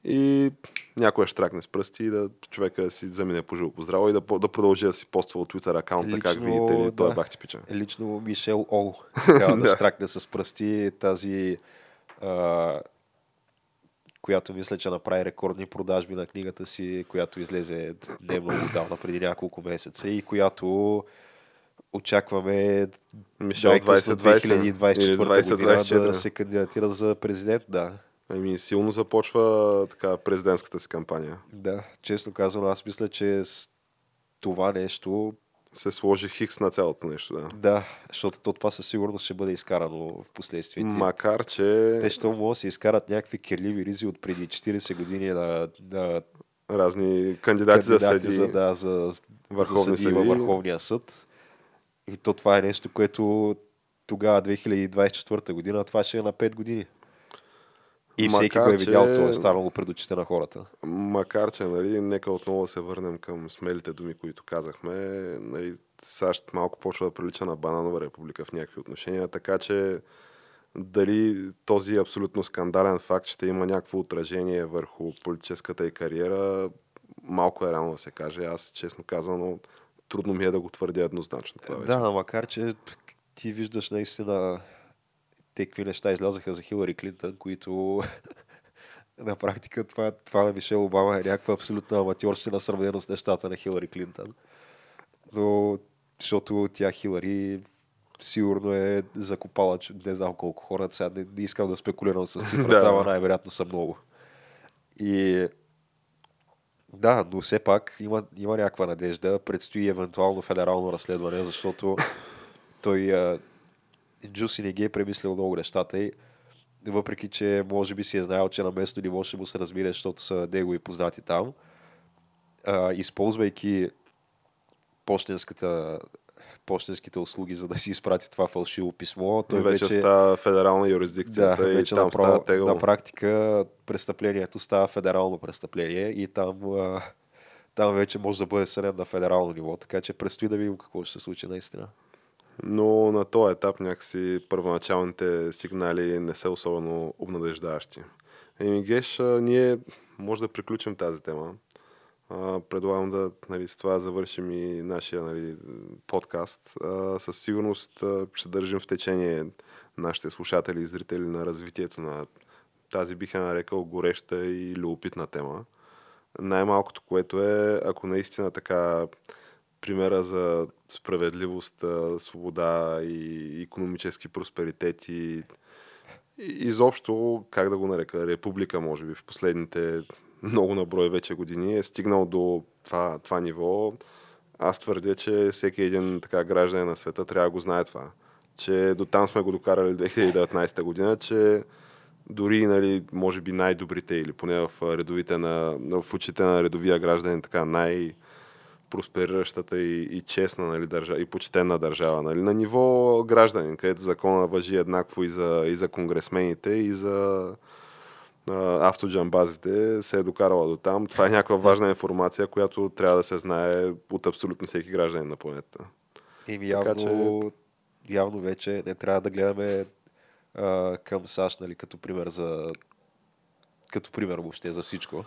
A: И някой ще тракне с пръсти и да човека да си замине по живо по здраво и да, да продължи да си поства от Twitter акаунта, как видите ли, той е
B: да.
A: бах типичен.
B: Лично Мишел Ол трябва да
A: Да.
B: штракне с пръсти тази а, която мисля, че направи рекордни продажби на книгата си, която излезе не много давна, преди няколко месеца и която очакваме
A: Мишел
B: най-късно
A: 2020 или
B: 2024 година
A: 2024.
B: да се кандидатира за президент, да.
A: Ами силно започва така президентската си кампания.
B: Да, честно казано, аз мисля, че с това нещо,
A: Се сложи хикс на цялото нещо, да.
B: да, защото то това със сигурност ще бъде изкарано в последствие.
A: Макар, че
B: Те ще могат да се изкарат някакви кирливи ризи от преди 40 години на, на
A: разни кандидати, за
B: кандидати
A: съди,
B: за, да, за,
A: Върховни
B: за съдии във
A: съдии.
B: Върховния съд. И то това е нещо, което тогава, 2024 година, това ще е на 5 години. И всеки
A: Макар,
B: го е видял,
A: че-
B: то е станало пред очите на хората.
A: Макар, че, нали, нека отново се върнем към смелите думи, които казахме. Нали, САЩ малко почва да прилича на бананова република в някакви отношения, така че дали този абсолютно скандален факт ще има някакво отражение върху политическата и кариера, малко е рано да се каже. Аз, честно казано, трудно ми е да го твърдя еднозначно. Това вече.
B: Да, макар че ти виждаш наистина те какви неща излязаха за Хилари Клинтън, които на практика това, това на Мишел Обама е някаква абсолютна аматьорщина сравнено с нещата на Хилари Клинтън. Но, защото тя Хилари сигурно е закопала, че не знам колко хора, сега не, не искам да спекулирам с цифрата, ама най-вероятно са много. И да, но все пак има, има някаква надежда. Предстои евентуално федерално разследване, защото той Джуси не ги е премислил много нещата и въпреки, че може би си е знаел, че на местно ниво ще му се разбира, защото са негови познати там, а, използвайки почтенската почтенските услуги, за да си изпрати това фалшиво писмо. Той
A: вече,
B: вече,
A: става федерална
B: да,
A: юрисдикцията и
B: вече
A: там
B: направо,
A: става тегло.
B: на практика престъплението става федерално престъпление и там, а, там вече може да бъде съден на федерално ниво, така че предстои да видим какво ще се случи наистина.
A: Но на този етап някакси първоначалните сигнали не са особено обнадеждаващи. Еми, Геш, ние може да приключим тази тема. Предлагам да нали, с това завършим и нашия нали, подкаст. А, със сигурност а, ще държим в течение нашите слушатели и зрители на развитието на тази биха нарекал гореща и любопитна тема. Най-малкото, което е, ако наистина така примера за справедливост, свобода и економически просперитет и изобщо, как да го нарека, република, може би, в последните много наброй вече години е стигнал до това, това ниво. Аз твърдя, че всеки един така гражданин на света трябва да го знае това. Че до там сме го докарали 2019 година, че дори, нали, може би най-добрите или поне в редовите на, в очите на редовия гражданин, така най- проспериращата и, и честна нали, държава, и почтенна държава. Нали, на ниво гражданин, където закона въжи еднакво и за, и за конгресмените, и за автоджамбазите, се е докарала до там. Това е някаква важна информация, която трябва да се знае от абсолютно всеки гражданин на планетата.
B: Еми,
A: Така
B: явно, явно вече не трябва да гледаме а, към САЩ, нали, като пример за като пример въобще за всичко.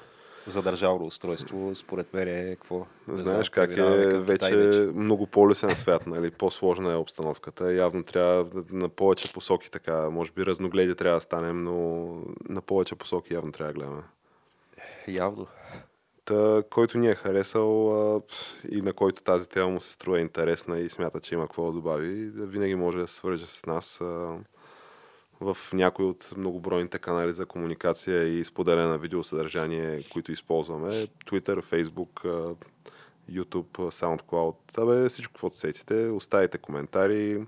B: Задържало устройство, според мен е какво?
A: Не
B: Не
A: знаеш как е вече много по-лесен свят, нали? по-сложна е обстановката. Явно трябва да- на повече посоки така, може би разногледи трябва да станем, но на повече посоки явно трябва да гледаме.
B: Явно.
A: Та, който ни е харесал а, и на който тази тема му се струва интересна и смята, че има какво да добави, винаги може да се свърже с нас а, в някой от многобройните канали за комуникация и споделяне на видеосъдържание, които използваме. Twitter, Facebook, YouTube, SoundCloud. Абе, всичко, каквото сетите. Оставите коментари,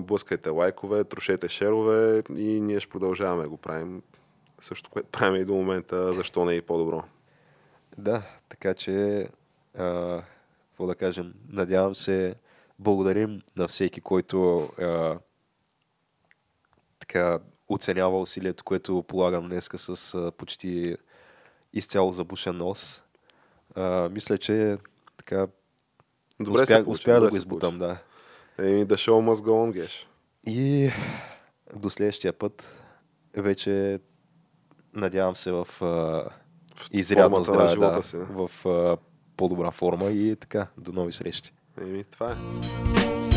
A: блъскайте лайкове, трошете шерове и ние ще продължаваме да го правим. Също, което правим и до момента, защо не е и по-добро.
B: Да, така че, а, какво да кажем, надявам се, благодарим на всеки, който а, така оценява усилието, което полагам днеска с а, почти изцяло забушен нос. А, мисля, че така
A: Добре
B: успях,
A: получи,
B: успях да го избутам, да.
A: Еми, да show must go on, геш.
B: И до следващия път вече надявам се в а,
A: В
B: изрядно здраве, да,
A: си.
B: в а, по-добра форма и така, до нови срещи.
A: Еми, това е.